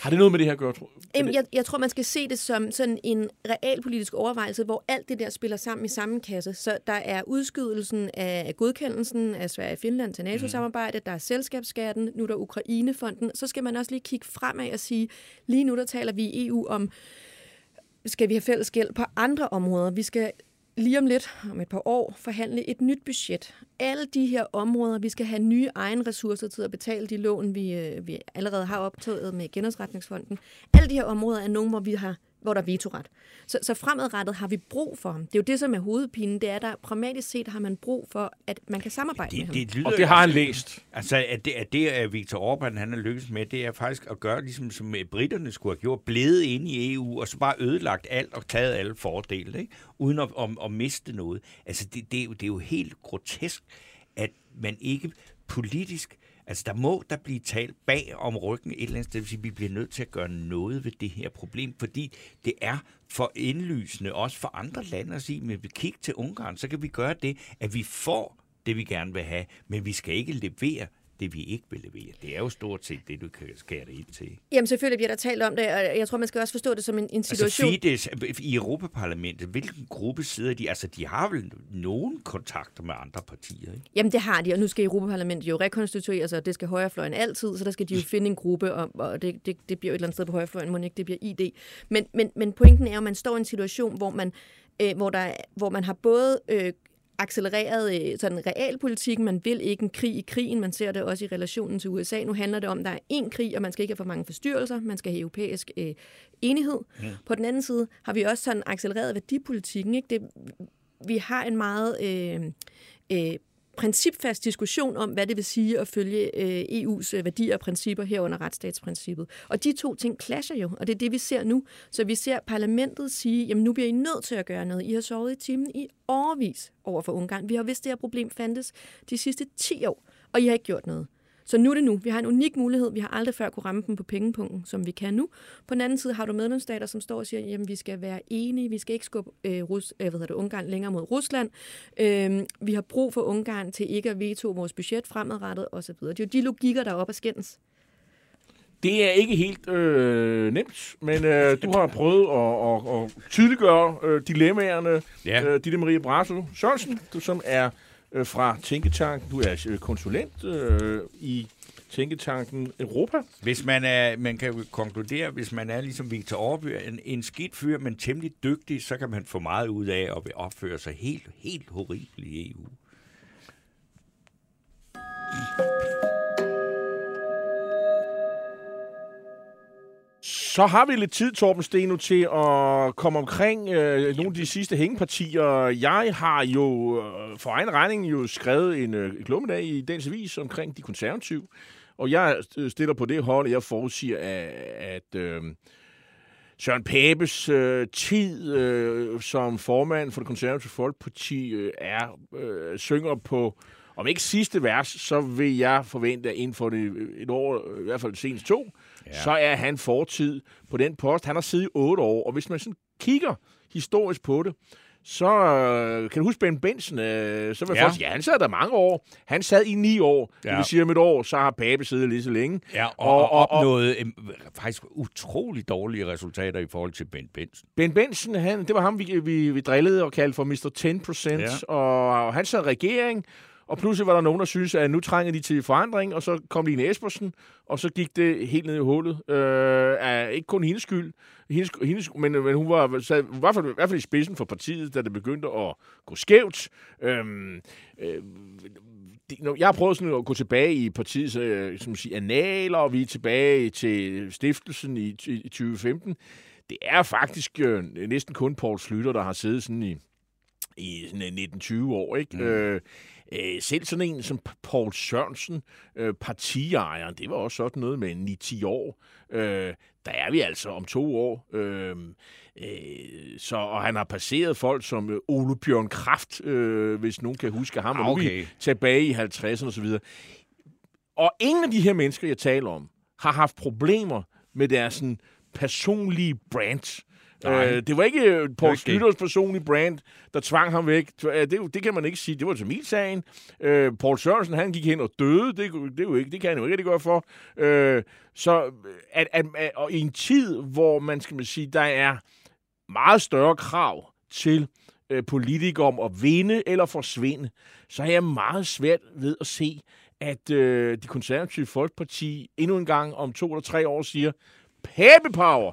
Har det noget med det her at gøre, tror Jamen, jeg, jeg tror, man skal se det som sådan en realpolitisk overvejelse, hvor alt det der spiller sammen i samme kasse. Så der er udskydelsen af godkendelsen af Sverige og Finland til mm. der er selskabsskatten, nu er der Ukrainefonden. Så skal man også lige kigge fremad og sige, lige nu der taler vi i EU om, skal vi have fælles gæld på andre områder. Vi skal lige om lidt, om et par år, forhandle et nyt budget. Alle de her områder, vi skal have nye egen ressourcer til at betale de lån, vi, øh, vi allerede har optaget med genopretningsfonden. Alle de her områder er nogle, hvor vi har hvor der er vetoret. Så, så fremadrettet har vi brug for ham. Det er jo det, som er hovedpinen. Det er, der pragmatisk set har man brug for, at man kan samarbejde det, med ham. det lyder Og det har han læst. Altså, at det, at det at Viktor Orbán han har lykkes med, det er faktisk at gøre, ligesom som øh, britterne skulle have gjort, blevet ind i EU, og så bare ødelagt alt og taget alle fordele, ikke? uden at, at, at miste noget. Altså, det, det, er jo, det er jo helt grotesk, at man ikke politisk Altså, der må der blive talt bag om ryggen et eller andet sted. Det vil sige, at vi bliver nødt til at gøre noget ved det her problem, fordi det er for indlysende, også for andre lande at sige, men vi kigger til Ungarn, så kan vi gøre det, at vi får det, vi gerne vil have, men vi skal ikke levere det, vi ikke vil levere. Det er jo stort set det, du kan skære det ind til. Jamen selvfølgelig bliver der talt om det, og jeg tror, man skal også forstå det som en, en situation. Altså Fidesz, i Europaparlamentet, hvilken gruppe sidder de? Altså, de har vel nogen kontakter med andre partier, ikke? Jamen det har de, og nu skal Europaparlamentet jo rekonstitueres, og det skal højrefløjen altid, så der skal de jo finde en gruppe, og, og det, det, det bliver jo et eller andet sted på højrefløjen, må ikke det bliver ID. Men, men, men pointen er jo, at man står i en situation, hvor man, øh, hvor der, hvor man har både øh, accelereret øh, sådan realpolitik. Man vil ikke en krig i krigen. Man ser det også i relationen til USA. Nu handler det om, at der er én krig, og man skal ikke have for mange forstyrrelser. Man skal have europæisk øh, enighed. Mm. På den anden side har vi også sådan accelereret værdipolitikken. Ikke? Det, vi har en meget øh, øh, principfast diskussion om, hvad det vil sige at følge øh, EU's øh, værdier og principper herunder retsstatsprincippet. Og de to ting clasher jo, og det er det, vi ser nu. Så vi ser parlamentet sige, jamen nu bliver I nødt til at gøre noget. I har sovet i timen i årvis over for Ungarn. Vi har vidst, det her problem fandtes de sidste 10 år, og I har ikke gjort noget. Så nu er det nu. Vi har en unik mulighed. Vi har aldrig før kunne ramme dem på pengepunkten, som vi kan nu. På den anden side har du medlemsstater, som står og siger, at vi skal være enige. Vi skal ikke skubbe øh, Rus, øh, hvad hedder det, Ungarn længere mod Rusland. Øh, vi har brug for Ungarn til ikke at veto vores budget fremadrettet osv. Det er jo de logikker, der er op at skændes. Det er ikke helt øh, nemt, men øh, du har prøvet at, at, at tydeliggøre øh, dilemmaerne. Ja. Øh, Ditte Marie Brasso Sørensen, du som er øh, fra Tænketanken. Du er øh, konsulent øh, i Tænketanken Europa. Hvis man er, man kan jo konkludere, hvis man er ligesom Victor Overby, en, en skidt fyr, men temmelig dygtig, så kan man få meget ud af at opføre sig helt, helt horribelt i EU. Så har vi lidt tid, Torben Steno, til at komme omkring øh, nogle af de sidste hængepartier. Jeg har jo øh, for egen regning jo skrevet en øh, klummedag i Dagens Avis omkring de konservative. Og jeg øh, stiller på det hold, jeg forudsiger, at, at øh, Søren Pæbes øh, tid øh, som formand for det konservative folkeparti øh, er øh, synger på, om ikke sidste vers, så vil jeg forvente, at inden for det, øh, et år, øh, i hvert fald senest to, ja. så er han fortid på den post. Han har siddet i otte år, og hvis man sådan kigger historisk på det, så øh, kan du huske Ben Benson, øh, så vil Ja. folk sige, ja, han sad der mange år. Han sad i ni år. Ja. Det vil sige, om et år, så har Pape siddet lige så længe. Ja, og, og, og opnået øh, faktisk utrolig dårlige resultater i forhold til Ben Benson. Ben Benson, han, det var ham, vi, vi, vi drillede og kaldte for Mr. 10%, Ja. ja. og han sad regering, og pludselig var der nogen, der synes, at nu trænger de til forandring, og så kom Line Espersen, og så gik det helt ned i hullet. Øh, er ikke kun hendes skyld, hendes, hendes, men, men hun var sad, i, hvert fald, i hvert fald i spidsen for partiet, da det begyndte at gå skævt. Øhm, øh, det, jeg har prøvet sådan at gå tilbage i partiets øh, som siger, analer, og vi er tilbage til stiftelsen i, i, i 2015. Det er faktisk øh, næsten kun Poul Slytter, der har siddet sådan i, i sådan 19-20 år. Ikke? Mm. Øh, øh, selv sådan en som Poul Sørensen, øh, partiejeren, det var også sådan noget med 9-10 år. Øh, der er vi altså om to år. Øh, øh, så, og han har passeret folk som øh, Ole Bjørn Kraft, øh, hvis nogen kan huske ham, Ah, og okay. tilbage i 50'erne osv. Og ingen af de her mennesker, jeg taler om, har haft problemer med deres sådan, personlige brand. Øh, det var ikke øh, Paul. Slytters personlige brand, der tvang ham væk. Øh, Det, det kan man ikke sige. Det var Tamil-sagen. Øh, Paul Sørensen, han gik hen og døde. Det, det, er jo ikke, det kan han jo ikke rigtig gøre for. Øh, så at, at, at, og i en tid, hvor man skal man sige, der er meget større krav til øh, politikere om at vinde eller forsvinde, så er jeg meget svært ved at se, at øh, de konservative folkeparti endnu en gang om to eller tre år siger, Pape Power,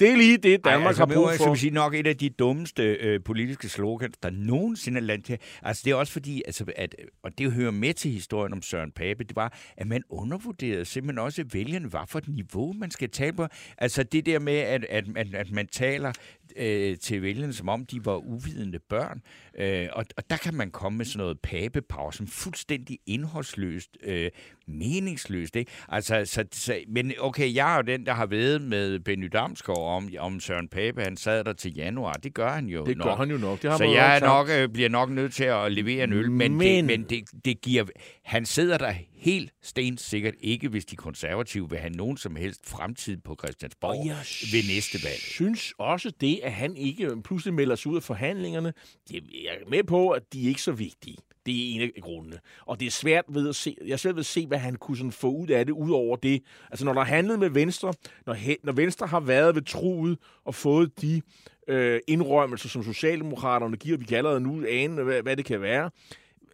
det er lige det, Danmark Ej, altså, har brug for. vi sige nok et af de dummeste øh, politiske slogans, der nogensinde er landet til. Altså, det er også fordi, altså, at, og det hører med til historien om Søren Pape, det var, at man undervurderede simpelthen også vælgerne, hvad for et niveau man skal tale på. Altså, det der med, at, at, at, at man taler øh, til vælgerne, som om de var uvidende børn. Øh, og, og der kan man komme med sådan noget papepower, som fuldstændig indholdsløst, øh, meningsløst. Ikke? Altså, så, så, men okay, jeg er jo den, der har været med Benny Damsgaard om, om Søren Pape. Han sad der til januar. Det gør han jo det nok. gør han jo nok. Det har Så jeg er nok, øh, bliver nok nødt til at levere en øl, men, Men- det, men det, det giver... Han sidder der helt stensikkert ikke, hvis de konservative vil have nogen som helst fremtid på Christiansborg Og jeg ved næste valg. synes også det, at han ikke pludselig melder sig ud af forhandlingerne. Jeg er med på, at de er ikke så vigtige. Det er en af grundene. Og det er svært ved at se, jeg ved at se, hvad han kunne sådan få ud af det, ud over det. Altså når der er handlet med Venstre, når, når Venstre har været ved truet og fået de øh, indrømmelser, som Socialdemokraterne giver, vi kan allerede nu ane, hvad, hvad det kan være.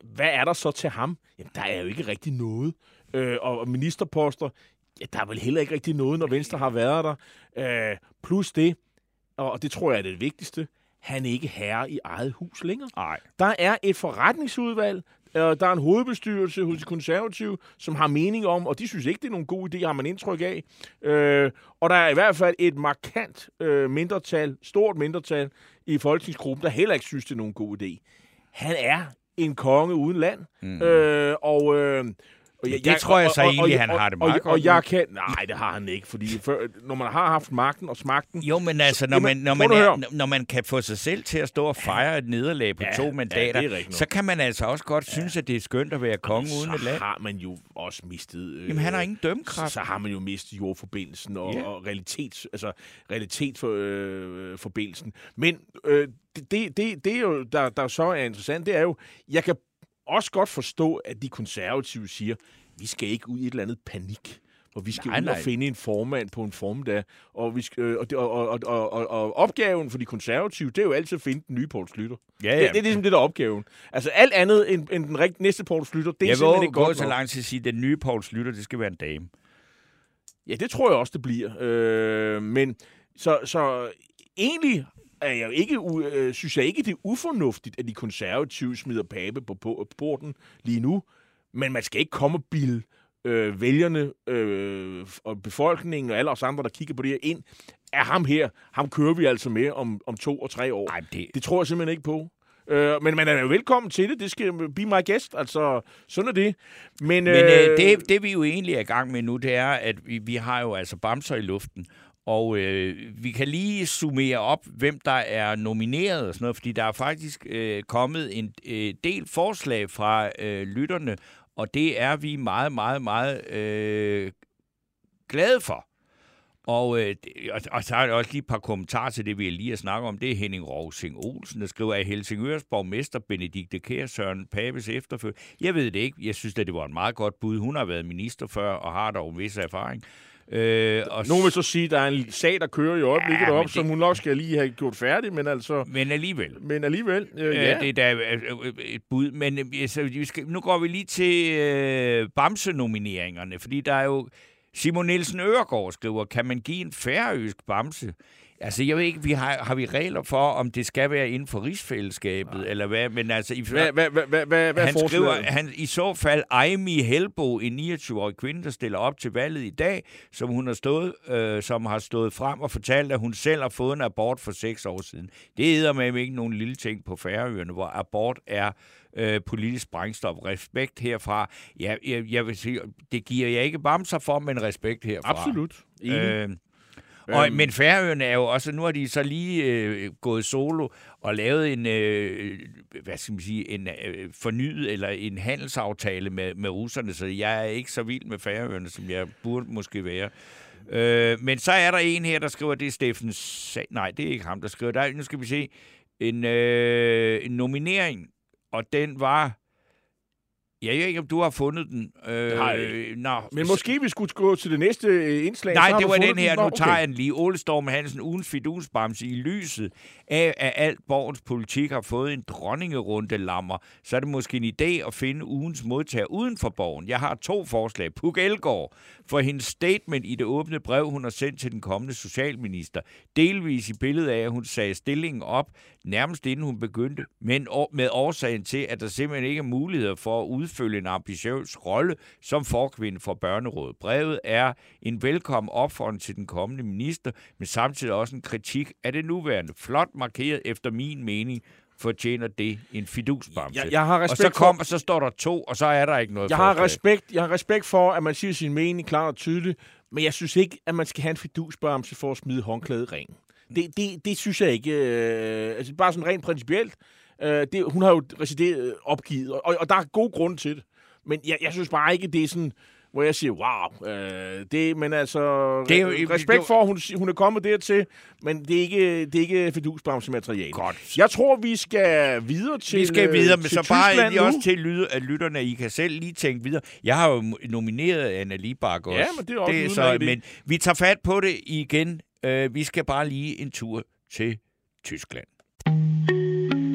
Hvad er der så til ham? Jamen, der er jo ikke rigtig noget. Øh, og, ministerposter, ja, der er vel heller ikke rigtig noget, når Venstre har været der. Øh, plus det, og det tror jeg er det vigtigste, han er ikke herre i eget hus længere. Nej. Der er et forretningsudvalg, øh, der er en hovedbestyrelse hos de konservative, som har mening om, og de synes ikke, det er nogen god idé, har man indtryk af. Øh, og der er i hvert fald et markant øh, mindretal, stort mindretal i folketingsgruppen, der heller ikke synes, det er nogen god idé. Han er en konge uden land, mm. øh, og... Øh, og det tror jeg så egentlig, han har det meget og, godt Og jeg kan... Nej, det har han ikke, fordi før, når man har haft magten og smagten, Jo, men altså, når, Jamen, man, når, man er, når man kan få sig selv til at stå og fejre et nederlag på Ja, to ja, mandater, er rigtigt så kan man altså også godt synes, at det er skønt at være konge uden et så land. har man jo også mistet... Øh, Jamen, han har ingen så, dømmekraft. så har man jo mistet jordforbindelsen og, Ja. og realitets, altså, realitetsforbindelsen. Øh. Men øh, det, det, det, det er jo, der, der så er interessant, det er jo, jeg kan også godt forstå, at de konservative siger, vi skal ikke ud i et eller andet panik. Og vi skal Nej, ud og nej. finde en formand på en formdag. Og, vi skal, øh, og, og, og, og, og, og, og opgaven for de konservative, det er jo altid at finde den nye Poul Slytter. Ja, Det, ja. det er ligesom det, der er opgaven. Altså alt andet end, end den rigt, næste Poul Slytter, det er Jeg simpelthen ikke godt så nok. langt til at sige, at den nye Poul Slytter, det skal være en dame. Ja, det tror jeg også, det bliver. Øh, men så, så egentlig er jeg jo ikke, øh, synes jeg ikke, det er ufornuftigt, at de konservative smider pape på, på porten lige nu. Men man skal ikke komme og bilde øh, vælgerne øh, og befolkningen og alle os andre, der kigger på det her ind, er ham her, ham kører vi altså med om, om to og tre år. Nej, det, Det tror jeg simpelthen ikke på. Øh, men man er jo velkommen til det. Det skal be my guest. Altså, sådan er det. Men, Men øh, det, det vi jo egentlig er i gang med nu, det er, at vi, vi har jo altså bamser i luften. Og øh, vi kan lige summere op, hvem der er nomineret og sådan noget, fordi der er faktisk øh, kommet en øh, del forslag fra øh, lytterne, og det er vi meget, meget, meget øh, glade for. Og, øh, og, og så er der også lige et par kommentarer til det, vi lige har snakket om. Det er Henning Rovsing Olsen, der skriver, at Helsingørs borgmester Benedikte Kær Søren Papes efterfølger. Jeg ved det ikke. Jeg synes, at det var en meget godt bud. Hun har været minister før og har dog en vis erfaring. Øh, og Nogen vil så sige, at der er en sag, der kører i øjeblikket Ja, op, det- som hun nok skal lige have gjort færdig, men altså... Men alligevel. Men alligevel, øh, Ja. ja. Det er da øh, øh, et bud. Men øh, så vi skal, nu går vi lige til øh, Bamse-nomineringerne, fordi der er jo... Simon Nielsen Øregård skriver, kan man give en færøsk bamse? Altså, jeg ved ikke, vi har, har vi regler for, om det skal være inden for rigsfællesskabet, Nej. eller hvad? Men altså, i, Hvad, hvad, hvad, hvad, hvad, han er skriver, han, i så fald Amy Helbo, en 29-årig kvinde, der stiller op til valget i dag, som hun har stået, øh, som har stået frem og fortalt, at hun selv har fået en abort for seks år siden. Det er med ikke nogen lille ting på Færøerne, hvor abort er øh, politisk brændstof. Respekt herfra. Ja, jeg, jeg vil sige, det giver jeg ikke bamser for, men respekt herfra. Absolut. Enig. Øh, Og, Øhm. men Færøerne er jo også, nu har de så lige øh, gået solo og lavet en, øh, hvad skal man sige, en øh, fornyet eller en handelsaftale med, med russerne, så jeg er ikke så vild med Færøerne, som jeg burde måske være. Øh, men så er der en her, der skriver, det er Steffen Sa- Nej, det er ikke ham, der skriver. Der, er- nu skal vi se. En, øh, en nominering, og den var... Jeg ved ikke, om du har fundet den. Øh, jeg ikke. Nå, Men måske vi skulle gå til det næste øh, indslag. Nej, det var den her. Nå, Nu tager jeg den lige. Ole Storm Hansen, ugens fidusbamse i lyset af, at alt borgens politik har fået en dronningerunde lammer, så er det måske en idé at finde ugens modtager uden for borgen. Jeg har to forslag. Puk Elgård for hendes statement i det åbne brev, hun har sendt til den kommende socialminister. Delvis i billedet af, at hun sagde stillingen op, nærmest inden hun begyndte, men med årsagen til, at der simpelthen ikke er muligheder for at udfylde en ambitiøs rolle som forkvinde for børnerådet. Brevet er en velkommen opfordring til den kommende minister, men samtidig også en kritik af det nuværende. Flot markeret efter min mening, fortjener det en fidusbamse. Jeg, jeg har og respekt så, for... kom, og så står der to, og så er der ikke noget Jeg har, forslag. respekt, jeg har respekt for, at man siger sin mening klart og tydeligt, men jeg synes ikke, at man skal have en fidusbamse for at smide håndklædet i ringen. Det, det, det synes jeg ikke. Øh, altså bare sådan rent principielt. Øh, det, hun har jo resideret opgivet, og, og der er god grund til det. Men jeg, jeg synes bare ikke, det er sådan, hvor jeg siger, wow. Øh, det, men altså, Det er jo- respekt det- for, at hun, hun er kommet dertil, men det er ikke, det er ikke fidusbamse materiale. Godt. Jeg tror, vi skal videre til Vi skal øh, videre, men så bare lige også til lyde, at lytterne, I kan selv lige tænke videre. Jeg har jo nomineret Anna Libak også. Ja, men det er også en så. Men vi tager fat på det igen. Uh, vi skal bare lige en tur til Tyskland.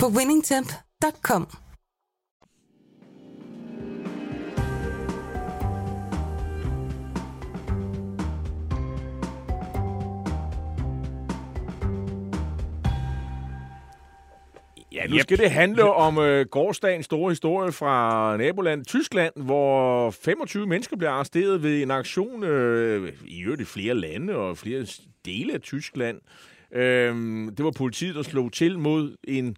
på winningtemp.com. Ja, nu skal det handle om øh, gårdsdagens store historie fra nabolandet Tyskland, hvor 25 mennesker blev arresteret ved en aktion øh, i øvrigt i flere lande og flere dele af Tyskland. Øh, det var politiet, der slog til mod en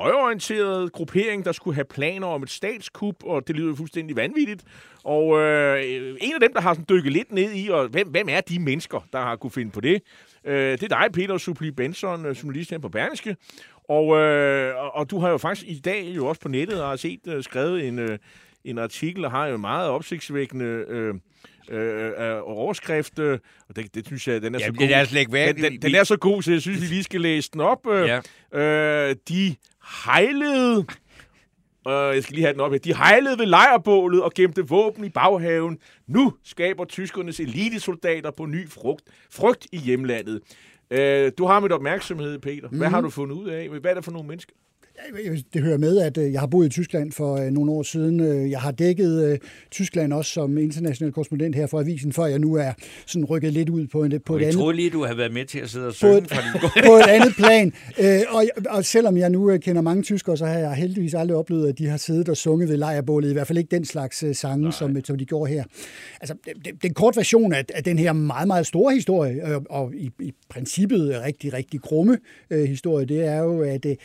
højorienteret gruppering, der skulle have planer om et statskup, og det lyder jo fuldstændig vanvittigt. Og øh, en af dem, der har sådan dykket lidt ned i, og hvem, hvem er de mennesker, der har kunne finde på det? Øh, det er dig, Peter Supli Benson, øh, journalist her på Berlingske. Og, øh, og, og du har jo faktisk i dag jo også på nettet har set øh, skrevet en, øh, en artikel, og har jo meget opsigtsvækkende øh, øh, øh, overskrift, øh, og det, det synes jeg, den er Ja, så god. er slet ikke værd. Den, den, den er så god, så jeg synes, vi lige skal læse den op. Øh, Ja. øh, de hejlede... Øh, jeg skal lige have den op her. De hejlede ved lejrbålet og gemte våben i baghaven. Nu skaber tyskernes elitesoldater på ny frugt, frygt i hjemlandet. Øh, du har mit opmærksomhed, Peter. Hvad Mhm. har du fundet ud af? Hvad er det for nogle mennesker? Det hører med, at øh, jeg har boet i Tyskland for øh, nogle år siden. Øh, Jeg har dækket Tyskland også som international korrespondent her for avisen, før jeg nu er sådan rykket lidt ud på, en, på, et, Jeg andet, troede lige, du havde været med til at sidde og på, synge et, fra din gård. på et andet plan. Og, og selvom jeg nu kender mange tyskere, så har jeg heldigvis aldrig oplevet, at de har siddet og sunget ved lejrbålet. I hvert fald ikke den slags sange, som, som de gjorde her. Altså, det, den kort version af, af den her meget, meget store historie, øh, og i, i princippet rigtig, rigtig grumme øh, historie, det er jo, at øh,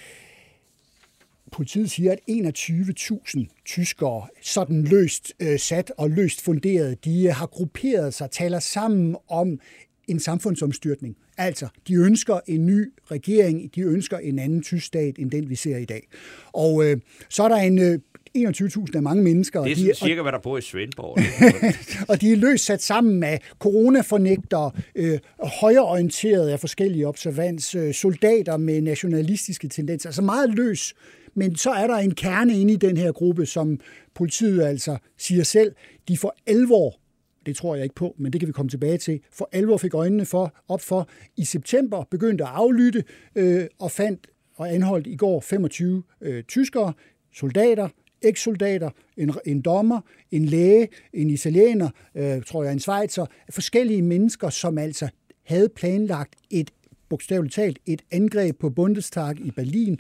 Politiet siger, at 21.000 tyskere, sådan løst øh, sat og løst funderet, de øh, har grupperet sig, taler sammen om en samfundsomstyrtning. Altså, de ønsker en ny regering, de ønsker en anden tysk stat, end den vi ser i dag. Og øh, så er der en øh, 21.000 af mange mennesker. Det er og de, sådan og, cirka, hvad der bor i Svendborg. og de er løst sat sammen med coronafornægtere, øh, højreorienterede af forskellige observans, øh, soldater med nationalistiske tendenser. Altså meget løs. Men så er der en kerne inde i den her gruppe, som politiet altså siger selv, de for alvor det tror jeg ikke på, men det kan vi komme tilbage til, for alvor fik øjnene for, op for i september, begyndte at aflytte øh, og fandt og anholdt i går 25 øh, tyskere, soldater, ekssoldater, en, en dommer, en læge, en italiener, øh, tror jeg en svejser, forskellige mennesker, som altså havde planlagt et bogstaveligt talt et angreb på Bundestag i Berlin.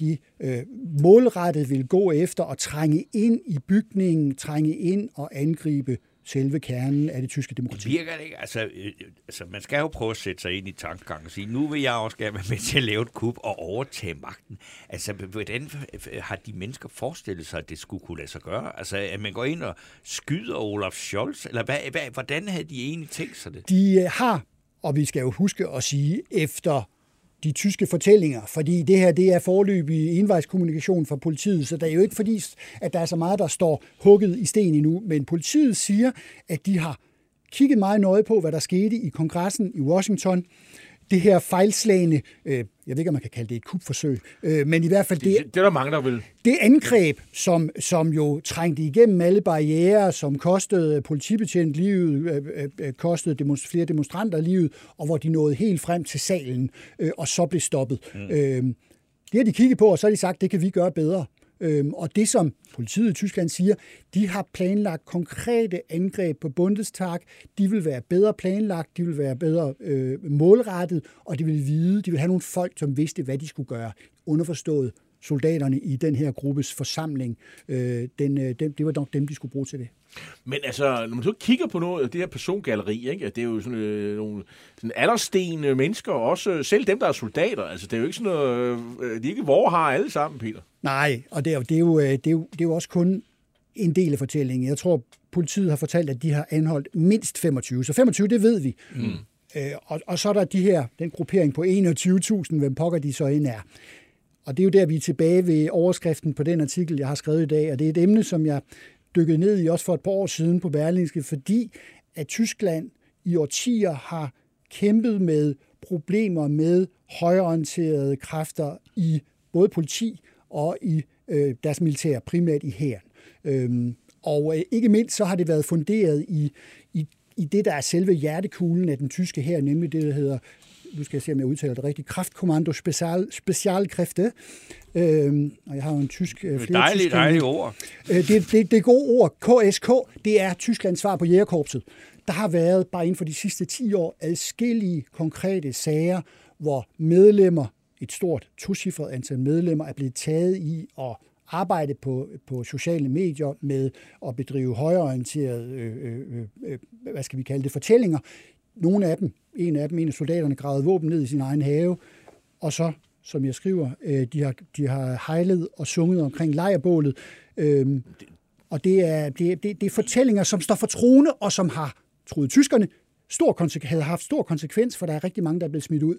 De øh, målrettet vil gå efter at trænge ind i bygningen, trænge ind og angribe selve kernen af det tyske demokrati. Virker det ikke? Altså, øh, altså, man skal jo prøve at sætte sig ind i tankegangen og sige, nu vil jeg også gerne være med til at lave et kup og overtage magten. Altså, hvordan har de mennesker forestillet sig, at det skulle kunne lade sig gøre? Altså, at man går ind og skyder Olaf Scholz? Eller hvad, hvad, hvordan havde de egentlig tænkt sig det? De øh, har, og vi skal jo huske at sige, efter de tyske fortællinger, fordi det her det er forløbig envejskommunikation fra politiet, så det er jo ikke fordi, at der er så meget, der står hugget i sten endnu, men politiet siger, at de har kigget meget nøje på, hvad der skete i kongressen i Washington, det her fejlslagende, øh, jeg ved ikke, om man kan kalde det et kupforsøg, øh, men i hvert fald det... Det, det er der mange, der vil. Det angreb, som, som jo trængte igennem alle barriere, som kostede politibetjent livet, øh, øh, øh kostede demonst- flere demonstranter livet, og hvor de nåede helt frem til salen, øh, og så blev stoppet. Mm. Øh, det har de kigget på, og så har de sagt, det kan vi gøre bedre. Øhm, og det, som politiet i Tyskland siger, de har planlagt konkrete angreb på Bundestag. De vil være bedre planlagt, de vil være bedre øh, målrettet, og de vil vide, de vil have nogle folk, som vidste, hvad de skulle gøre. Underforstået soldaterne i den her gruppes forsamling. Øh, den, øh, den, det var nok dem, de skulle bruge til det. Men altså, når man så kigger på noget af det her persongalleri, ikke, det er jo sådan øh, nogle sådan aldersten mennesker, også selv dem, der er soldater. Altså, det er jo ikke sådan noget, øh, de er ikke hvor har alle sammen, Peter. Nej, og det er, det, er jo, øh, det, er jo, det er jo også kun en del af fortællingen. Jeg tror, politiet har fortalt, at de har anholdt mindst 25. Så 25, det ved vi. Mm. Øh, og, og så er der de her, den gruppering på 21.000, hvem pokker de så ind er. Og det er jo der, vi er tilbage ved overskriften på den artikel, jeg har skrevet i dag, og det er et emne, som jeg dykkede ned i også for et par år siden på Berlingske, fordi at Tyskland i årtier har kæmpet med problemer med højorienterede kræfter i både politi og i øh, deres militær, primært i hæren. Øhm, og øh, ikke mindst så har det været funderet i, i, i det, der er selve hjertekuglen af den tyske her, nemlig det, der hedder nu skal jeg se, om jeg udtaler det rigtigt, Kraftkommando Special, Specialkræfte. Øhm, og jeg har jo en tysk... Øh, flere dejligt, tysk, dejligt ord. Øh, det, det, det gode ord, KSK, det er Tysklands svar på jægerkorpset. Der har været, bare inden for de sidste 10 år, adskillige konkrete sager, hvor medlemmer, et stort tocifret antal medlemmer, er blevet taget i at arbejde på, på sociale medier med at bedrive højorienterede, øh, øh, øh, øh hvad skal vi kalde det, fortællinger. Nogle af dem en af dem, en af soldaterne, gravede våben ned i sin egen have, og så, som jeg skriver, øh, de har, de har hejlet og sunget omkring lejrbålet. Øhm, og det er, det, det, det er fortællinger, som står for trone, og som har, troede tyskerne, stor havde haft stor konsekvens, for der er rigtig mange, der er blevet smidt ud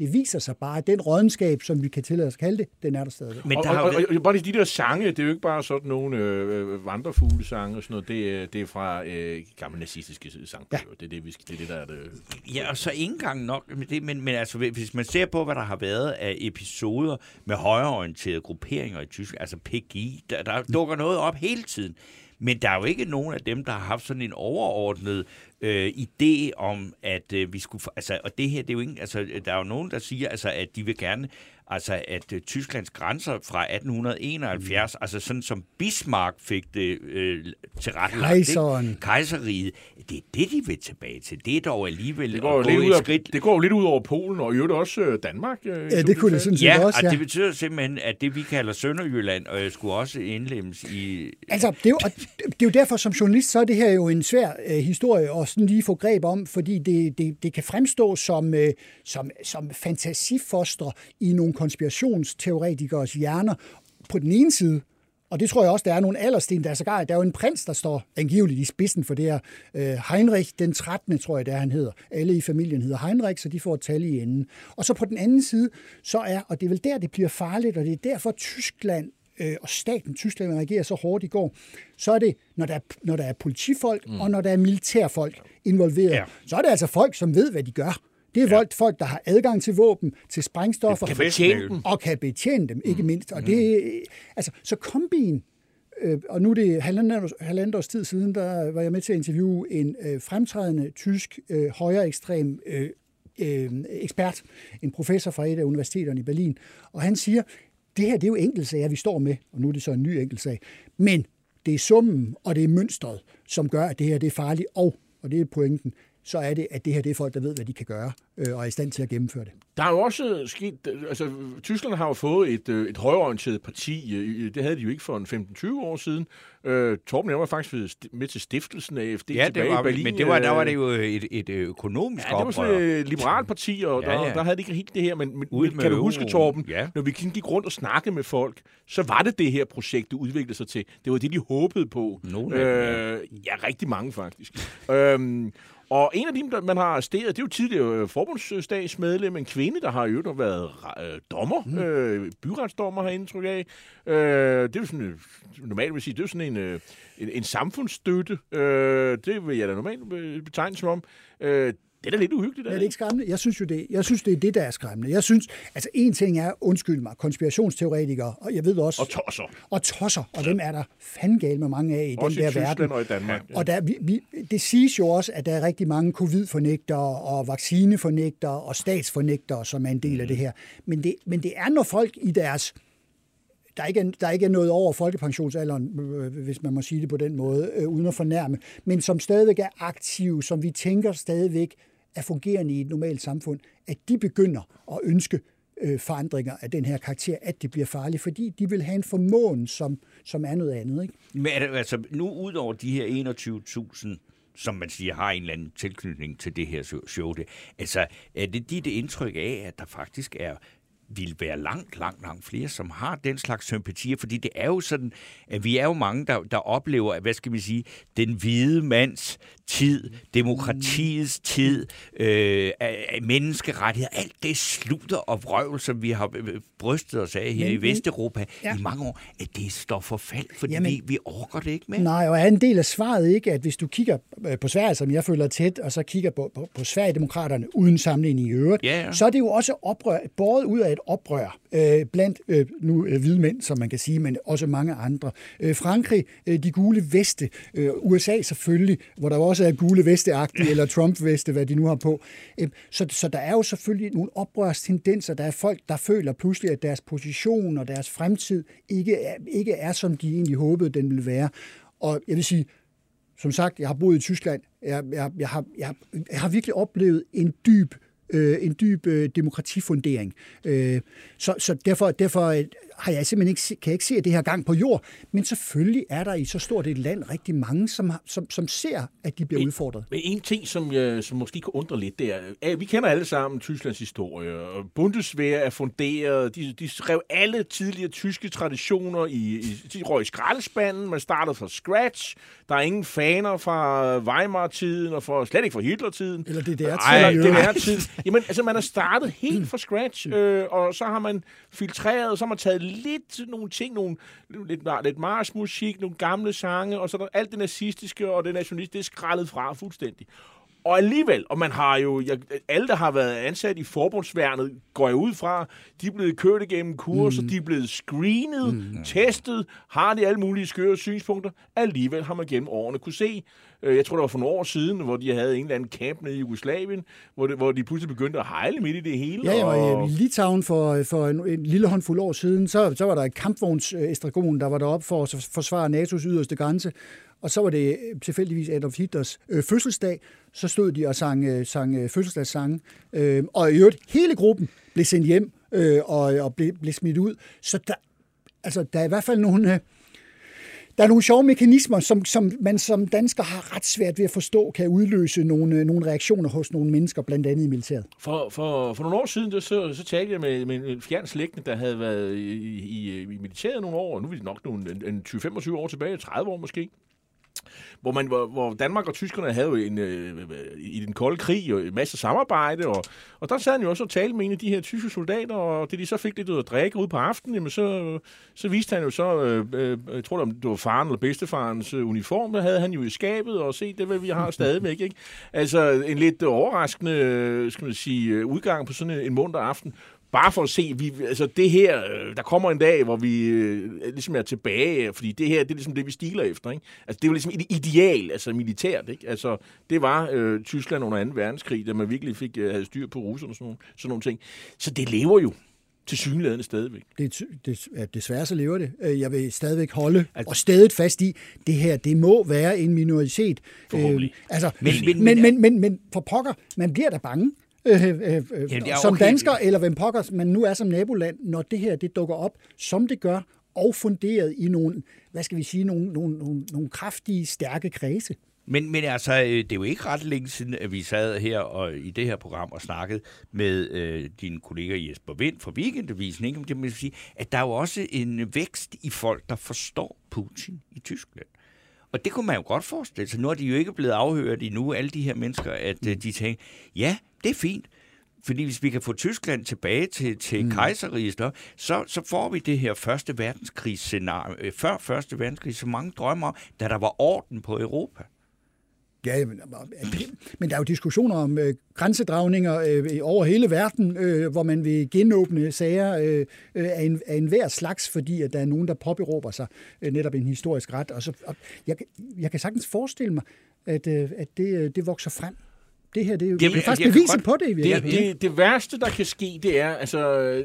det viser sig bare, at den rådenskab, som vi kan tillade os at kalde det, den er der stadig. Men der og, og, og, og, bare de der sange, det er jo ikke bare sådan nogle øh, vandrefugle-sange og sådan noget. Det, det er fra øh, gamle nazistiske sangbøger. Ja. Det er det, vi skal, det, er det, der er det. Ja, og så ikke engang nok med det, men, men altså, hvis man ser på, hvad der har været af episoder med højreorienterede grupperinger i Tyskland, altså PGI, der, der dukker noget op hele tiden. Men der er jo ikke nogen af dem, der har haft sådan en overordnet øh, idé om, at øh, vi skulle... Altså, og det her, det er jo ikke... Altså, øh, der er jo nogen, der siger, altså, at de vil gerne altså at øh, Tysklands grænser fra 1871, mm. altså sådan som Bismarck fik det øh, til ret Kejseren. Kejseriet, det er det, de vil tilbage til. Det er dog alligevel det går, lidt ud af, skridt. Det går jo lidt ud over Polen, og i øvrigt også øh, Danmark. Øh, ja, det kunne det sådan set ja, også, ja. det betyder simpelthen, at det, vi kalder Sønderjylland, øh, skulle også indlemmes i... Altså, det er, jo, det er jo derfor, som journalist, så er det her jo en svær øh, historie at sådan lige få greb om, fordi det, det, det kan fremstå som, øh, som, som fantasifoster i nogle konspirationsteoretikers hjerner på den ene side, og det tror jeg også, der er nogle aldersten, der er så gar. Der er jo en prins, der står angiveligt i spidsen for det her. Øh, Heinrich den 13. tror jeg, det er, han hedder. Alle i familien hedder Heinrich, så de får et tal i enden. Og så på den anden side, så er, og det er vel der, det bliver farligt, og det er derfor Tyskland øh, og staten Tyskland reagerer så hårdt i går, så er det, når der er, når der er politifolk mm. og når der er militærfolk involveret, ja. så er det altså folk, som ved, hvad de gør. Det er ja. folk, der har adgang til våben, til sprængstoffer. Kan betjene dem. Og kan betjene dem, ikke mm. mindst. Og det, altså, så kombin, øh, og nu er det halvandet års tid siden, der var jeg med til at interviewe en øh, fremtrædende tysk øh, højere ekstrem øh, øh, ekspert, en professor fra et af universiteterne i Berlin, og han siger, det her det er jo enkeltsager, vi står med, og nu er det så en ny enkeltsag, men det er summen, og det er mønstret, som gør, at det her det er farligt, og, og det er pointen, så er det, at det her det er folk, der ved, hvad de kan gøre, øh, og er i stand til at gennemføre det. Der er jo også sket, altså Tyskland har jo fået et, øh, et højorienteret parti, øh, det havde de jo ikke for en 15-20 år siden. Øh, Torben, jeg var faktisk med til stiftelsen af AFD ja, tilbage det var, i Berlin. men det var, der var det jo et, et økonomisk Ja, det var sådan oprør. et liberalt parti, og Ja, der, ja. der havde de ikke helt det her. Men, men, Ud men med kan du huske. Torben, Ja. når vi gik rundt og snakkede med folk, så var det det her projekt, det udviklede sig til. Det var det, de håbede på. Nogle øh, ja, rigtig mange faktisk. øhm, og en af dem, man har arresteret, det er jo tidligere forbundsstatsmedlem, en kvinde, der har jo øvrigt været øh, dommer, mm. øh, byretsdommer har jeg indtryk af. Øh, det er jo sådan, øh, normalt vil sige, det er jo sådan en, øh, en, en samfundsstøtte. Øh, det vil jeg da normalt øh, betegne som om. Øh, det er da lidt uhyggeligt. Er det ikke skræmmende? Jeg synes jo, det, jeg synes, det er det, der er skræmmende. Jeg synes, altså en ting er, undskyld mig, konspirationsteoretikere, og jeg ved også... Og tosser. Og tosser, og dem er der fandgal med mange af i Også den i der Tyskland verden. og i Danmark. Og der, vi, vi, det siges jo også, at der er rigtig mange covid-fornægtere og vaccinefornægtere og statsfornægtere, som er en del af det her. Men det, men det er, når folk i deres der ikke, er, der ikke er noget over folkepensionsalderen, øh, øh, hvis man må sige det på den måde, øh, uden at fornærme, men som stadigvæk er aktive, som vi tænker stadigvæk er fungerende i et normalt samfund, at de begynder at ønske øh, forandringer af den her karakter, at det bliver farligt, fordi de vil have en formåen, som, som er noget andet. Ikke? Men er det, altså, nu ud over de her 21.000, som man siger, har en eller anden tilknytning til det her show- show, det, altså, er det dit indtryk af, at der faktisk er vil være langt, langt, langt flere, som har den slags sympatier, fordi det er jo sådan, at vi er jo mange, der, der oplever, at, hvad skal vi sige, den hvide mands tid, demokratiets tid, øh, menneskerettigheder, alt det slutter og vrøvl, som vi har øh, brystet os af her Men- i Vesteuropa Ja. i mange år, at det står for fald, fordi Jamen- vi, vi orker det ikke mere. Nej, og er en del af svaret ikke, at hvis du kigger øh, på Sverige, som jeg føler tæt, og så kigger på, på, på Sverigedemokraterne uden sammenligning i øvrigt, Ja, ja. så er det jo også oprør, båret ud af et oprør øh, blandt øh, nu øh, hvide mænd, som man kan sige, men også mange andre. Øh, Frankrig, øh, de gule veste, øh, USA selvfølgelig, hvor der også er gule vesteagtige, eller Trump-veste, hvad de nu har på. Øh, så, så der er jo selvfølgelig nogle oprørstendenser. Der er folk, der føler pludselig, at deres position og deres fremtid ikke er, ikke er som de egentlig håbede, den ville være. Og jeg vil sige, som sagt, jeg har boet i Tyskland. Jeg, jeg, jeg, har, jeg, jeg har virkelig oplevet en dyb øh, en dyb øh, demokratifundering. Øh, så, så derfor, derfor øh, har jeg simpelthen ikke, kan jeg ikke se, det her gang på jord. Men selvfølgelig er der i så stort et land rigtig mange, som, har- som, som ser, at de bliver udfordret. Men en ting, som, jeg, som måske kan undre lidt, det er, at vi kender alle sammen Tysklands historie, Bundeswehr er funderet, de, de skrev alle tidligere tyske traditioner i, i de røg i skraldespanden, man startede fra scratch, der er ingen faner fra Weimar-tiden, og for, slet ikke fra Hitler-tiden. Eller DDR-tiden Ej, i øvrigt. DDR-tiden. Jamen, altså, man er startet helt fra scratch, øh, og så har man filtreret, så har man taget lidt nogle ting, nogle, lidt, lidt marsmusik, nogle gamle sange, og så er der alt det nazistiske og det nationalistiske, det er skrællet fra fuldstændig. Og alligevel, og man har jo, jeg, alle der har været ansat i forbundsværnet, går jeg ud fra, de er blevet kørt igennem kurser, mm. de er blevet screenet, mm. testet, har de alle mulige skøre synspunkter. Alligevel har man gennem årene kunne se, jeg tror det var for nogle år siden, hvor de havde en eller anden camp nede i Jugoslavien, hvor, det, hvor de pludselig begyndte at hejle midt i det hele. Ja, ja, og og, i Litauen for, for en, en lille håndfuld år siden, så, så var der et kampvognsestragon, der var deroppe for at forsvare NATO's yderste grænse. Og så var det øh, tilfældigvis Adolf Hitlers øh, fødselsdag. Så stod de og sang, øh, sang øh, fødselsdagssange. Øh, og i øvrigt, hele gruppen blev sendt hjem øh, og, og blev, blev smidt ud. Så der, altså, der er i hvert fald nogle... Øh, der er nogle sjove mekanismer, som, som man som dansker har ret svært ved at forstå, kan udløse nogle, øh, nogle reaktioner hos nogle mennesker, blandt andet i militæret. For, for, for nogle år siden, der, så, så talte jeg med, med en fjern slægtning, der havde været i, i, i militæret nogle år, og nu er det nok nogle, en, en 20-25 år tilbage, 30 år måske. Hvor, man, hvor, hvor Danmark og tyskerne havde jo en, øh, i den kolde krig og en masse samarbejde, og, og der sad han jo også og talte med en af de her tyske soldater, og det de så fik lidt ud at drikke ud på aftenen, jamen så, så viste han jo så, øh, øh, jeg tror det var faren eller bedstefarens øh, uniform, der havde han jo i skabet, og se, det hvad vi har stadigvæk, ikke? Altså en lidt overraskende, øh, skal man sige, øh, udgang på sådan en, en munter aften, Bare for at se, vi, altså det her, øh, der kommer en dag, hvor vi øh, ligesom er tilbage, fordi det her, det er ligesom det, vi stiler efter. Ikke? Altså det er jo ligesom et ideal, altså militært. Ikke? Altså det var øh, Tyskland under 2. verdenskrig, da man virkelig fik øh, havde styr på russerne og sådan nogle, sådan nogle ting. Så det lever jo til synligheden stadigvæk. Det, det, ja, desværre så lever det. Øh, jeg vil stadigvæk holde altså, og stadig fast i, det her, det må være en minoritet. Øh, altså, men, men, men, men, men, men for pokker, man bliver da bange. Øh, øh, øh, ja, som okay. dansker, eller hvem pokker man nu er som naboland, når det her det dukker op, som det gør, og funderet i nogle, hvad skal vi sige, nogle, nogle, nogle, nogle kraftige, stærke kredse. Men, men altså, øh, det er jo ikke ret længe siden, at vi sad her og i det her program og snakkede med øh, din kollega Jesper Vind fra Weekendavisen, ikke? Det vil sige, at der er jo også en vækst i folk, der forstår Putin i Tyskland. Og det kunne man jo godt forestille sig. Nu er de jo ikke blevet afhørt endnu, alle de her mennesker, at øh, de tænker, ja, det er fint, fordi hvis vi kan få Tyskland tilbage til, til mm. kejseriet, så, så får vi det her første verdenskrigs-scenarie. Øh, før første verdenskrig, så mange drømmer om, da der var orden på Europa. Ja, men, men der er jo diskussioner om øh, grænsedragninger øh, over hele verden, øh, hvor man vil genåbne sager øh, af, en, af enhver slags, fordi at der er nogen, der påberåber sig øh, netop en historisk ret. Og så, og jeg, jeg kan sagtens forestille mig, at, øh, at det, øh, det vokser frem det her det er jo det, faktisk beviset godt, på det. Det, det, det værste, der kan ske, det er, altså,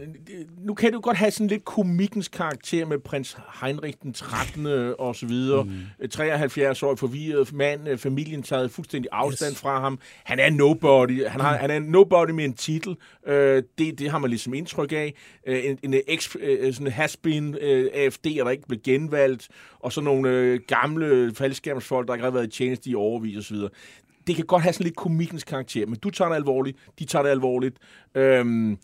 nu kan du godt have sådan lidt komikkens karakter med prins Heinrich den 13. og så videre. Mm. 73 år forvirret mand, familien taget fuldstændig afstand yes. fra ham. Han er nobody. Han, har, mm. han er nobody med en titel. Uh, det, det har man ligesom indtryk af. En en ex, sådan has-been AFD, der ikke blev genvalgt, og så nogle gamle faldskærmsfolk, der ikke har været i tjeneste i overvis osv det kan godt have sådan lidt komikens karakter, men du tager det alvorligt, de tager det alvorligt. Øhm,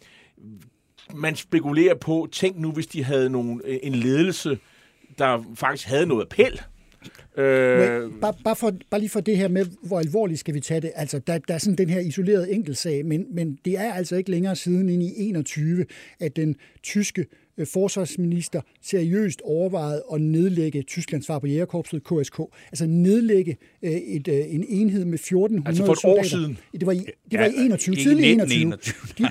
man spekulerer på, tænk nu, hvis de havde nogen, øh, en ledelse, der faktisk havde noget appel. Øh... Men, bare, bare, for, bare lige for det her med, hvor alvorligt skal vi tage det. Altså, der, der er sådan den her isolerede enkeltsag, men, men det er altså ikke længere siden end i 21, at den tyske forsvarsminister seriøst overvejet at nedlægge Tysklands svar på jægerkorpset KSK. Altså nedlægge øh, et, øh, en enhed med 1400 Altså for et soldater. år siden? Det var i, det var i 21, ja, tidlig 21. 21. De,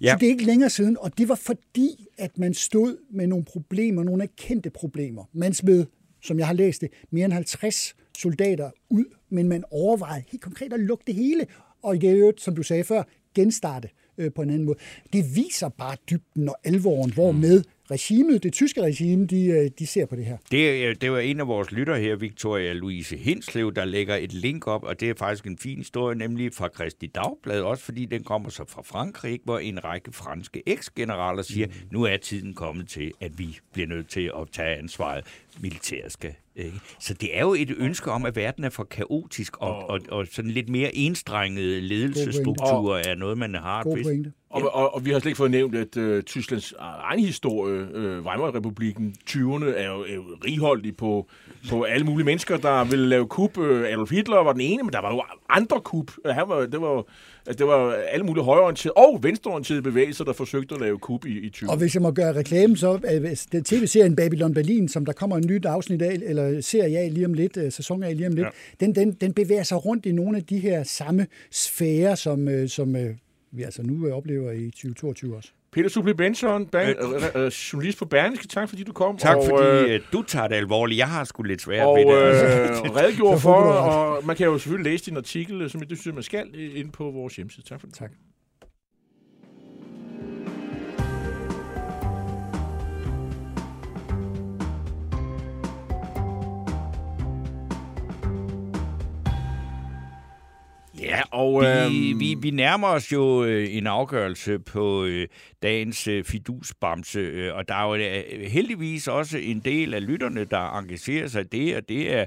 ja. Så det er ikke længere siden, og det var fordi, at man stod med nogle problemer, nogle erkendte problemer. Man smed, som jeg har læst det, mere end 50 soldater ud, men man overvejede helt konkret at lukke det hele, og i øvrigt, som du sagde før, genstarte øh, på en anden måde. Det viser bare dybden og alvoren, hvor med regimet, det tyske regime, de, øh, de ser på det her. Det, det var en af vores lytter her, Victoria Louise Hinslev, der lægger et link op, og det er faktisk en fin historie, nemlig fra Christi Dagblad, også fordi den kommer så fra Frankrig, hvor en række franske eks-generaler siger, mm. nu er tiden kommet til, at vi bliver nødt til at tage ansvaret. Militæret skal ikke? Så det er jo et ønske om, at verden er for kaotisk, og, og, og sådan lidt mere enstrengede ledelsesstrukturer er noget, man har. God pointe. Og, og, og vi har slet ikke fået nævnt, at uh, Tysklands egen historie, uh, Weimar-republiken, 20'erne, er jo, er jo righoldig på, på alle mulige mennesker, der ville lave kup. Uh, Adolf Hitler var den ene, men der var jo andre kup. Uh, han var, det var Altså, det var alle mulige højreorienterede og venstreorienterede bevægelser, der forsøgte at lave kup i, i 20. Og hvis jeg må gøre reklame, så er det tv-serien Babylon Berlin, som der kommer en nyt afsnit af, eller serie af lige om lidt, sæson af lige om lidt, ja. den, den, den bevæger sig rundt i nogle af de her samme sfærer, som, som vi altså nu øh, oplever i 2022 også. Peter Supli Benson, bag, øh, øh, journalist på Berlingske, tak fordi du kom. Tak og, fordi øh, du tager det alvorligt. Jeg har sgu lidt svært og, ved det. Og øh, redegjorde for og man kan jo selvfølgelig læse din artikel, som jeg synes, man skal, ind på vores hjemmeside. Tak for det. Tak. Ja, og øh, vi, øhm, vi, vi nærmer os jo øh, en afgørelse på øh, dagens øh, fidusbamse, øh, og der er jo øh, heldigvis også en del af lytterne, der engagerer sig i det, og det er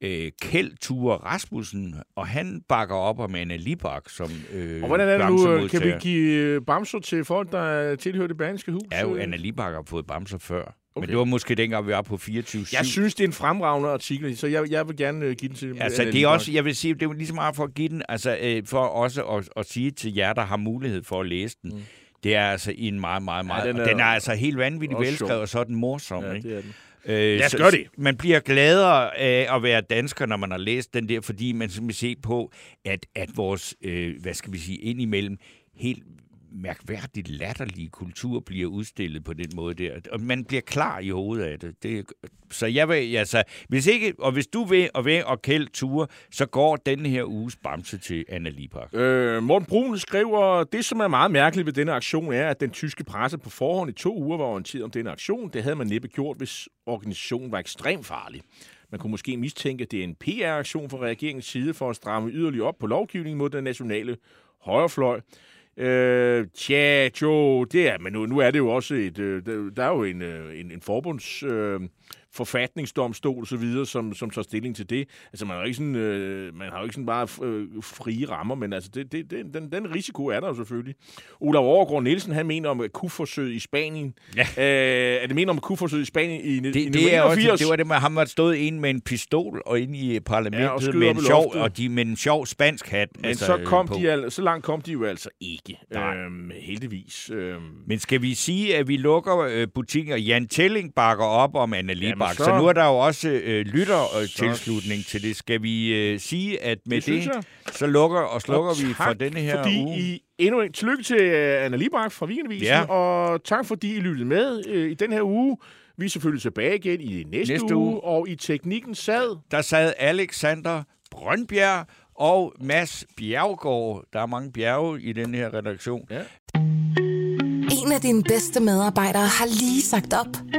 øh, Kjeld Ture Rasmussen, og han bakker op om Anna Libak som øh, Og hvordan er det nu? Øh, kan vi give øh, bamser til folk, der tilhører det banske hus? Ja, jo, Anna Libak har fået bamser før. Okay. Men det var måske dengang, vi var på 24 Jeg synes, det er en fremragende artikel, så jeg, jeg vil gerne uh, give den til... Altså, det er også, jeg vil sige, det er lige så meget for at give den, altså øh, for også at, at sige til jer, der har mulighed for at læse den, mm. det er altså en meget, meget, meget... Ja, den, er, den er altså helt vanvittigt velskrevet, og så er den morsom, ja, ikke? det er den. Øh, Lad os gøre det. Man bliver gladere af at være dansker, når man har læst den der, fordi man skal se på, at, at vores, øh, hvad skal vi sige, indimellem helt mærkværdigt latterlige kultur bliver udstillet på den måde der. Og man bliver klar i hovedet af det. det så jeg vil, altså, hvis ikke, og hvis du vil og vil og kæld ture, så går den her uges bamse til Anna Libak. Øh, Morten Brun skriver, det som er meget mærkeligt ved denne aktion er, at den tyske presse på forhånd i to uger var orienteret om denne aktion. Det havde man næppe gjort, hvis organisationen var ekstremt farlig. Man kunne måske mistænke, at det er en PR-aktion fra regeringens side for at stramme yderligere op på lovgivningen mod den nationale højrefløj. Øh, tja, jo, det er, men nu, nu er det jo også et, øh, der er jo en, øh, en, en forbunds... Øh, forfatningsdomstol videre, som, som tager stilling til det. Altså, man har jo ikke sådan, øh, man har jo ikke sådan bare øh, frie rammer, men altså, det, det, det, den, den risiko er der jo selvfølgelig. Olav Overgaard Nielsen, han mener om kuforsøget i Spanien. Ja. Øh, er det mener om kuforsøget i Spanien i, det, i det, er også, det var det med ham, der stod ind med en pistol og ind i parlamentet ja, og med, en sjov, og de, med en sjov spansk hat. Men altså, så, kom de, al, så langt kom de jo altså ikke. Øhm, heldigvis. Øhm. Men skal vi sige, at vi lukker øh, butikken, og Jan Telling bakker op om Anna Libak, så... så nu er der jo også øh, lyttertilslutning til det. Skal vi øh, sige, at med det, det så lukker og slukker og vi for denne her fordi uge? I endnu en tillykke til uh, Anna Libak fra Weekendavisen, ja. og tak fordi I lyttede med uh, i den her uge. Vi er selvfølgelig tilbage igen i næste, næste uge, uge, og i teknikken sad... Der sad Alexander Brøndbjerg og Mads Bjergård. Der er mange bjerge i den her redaktion. Ja. En af dine bedste medarbejdere har lige sagt op.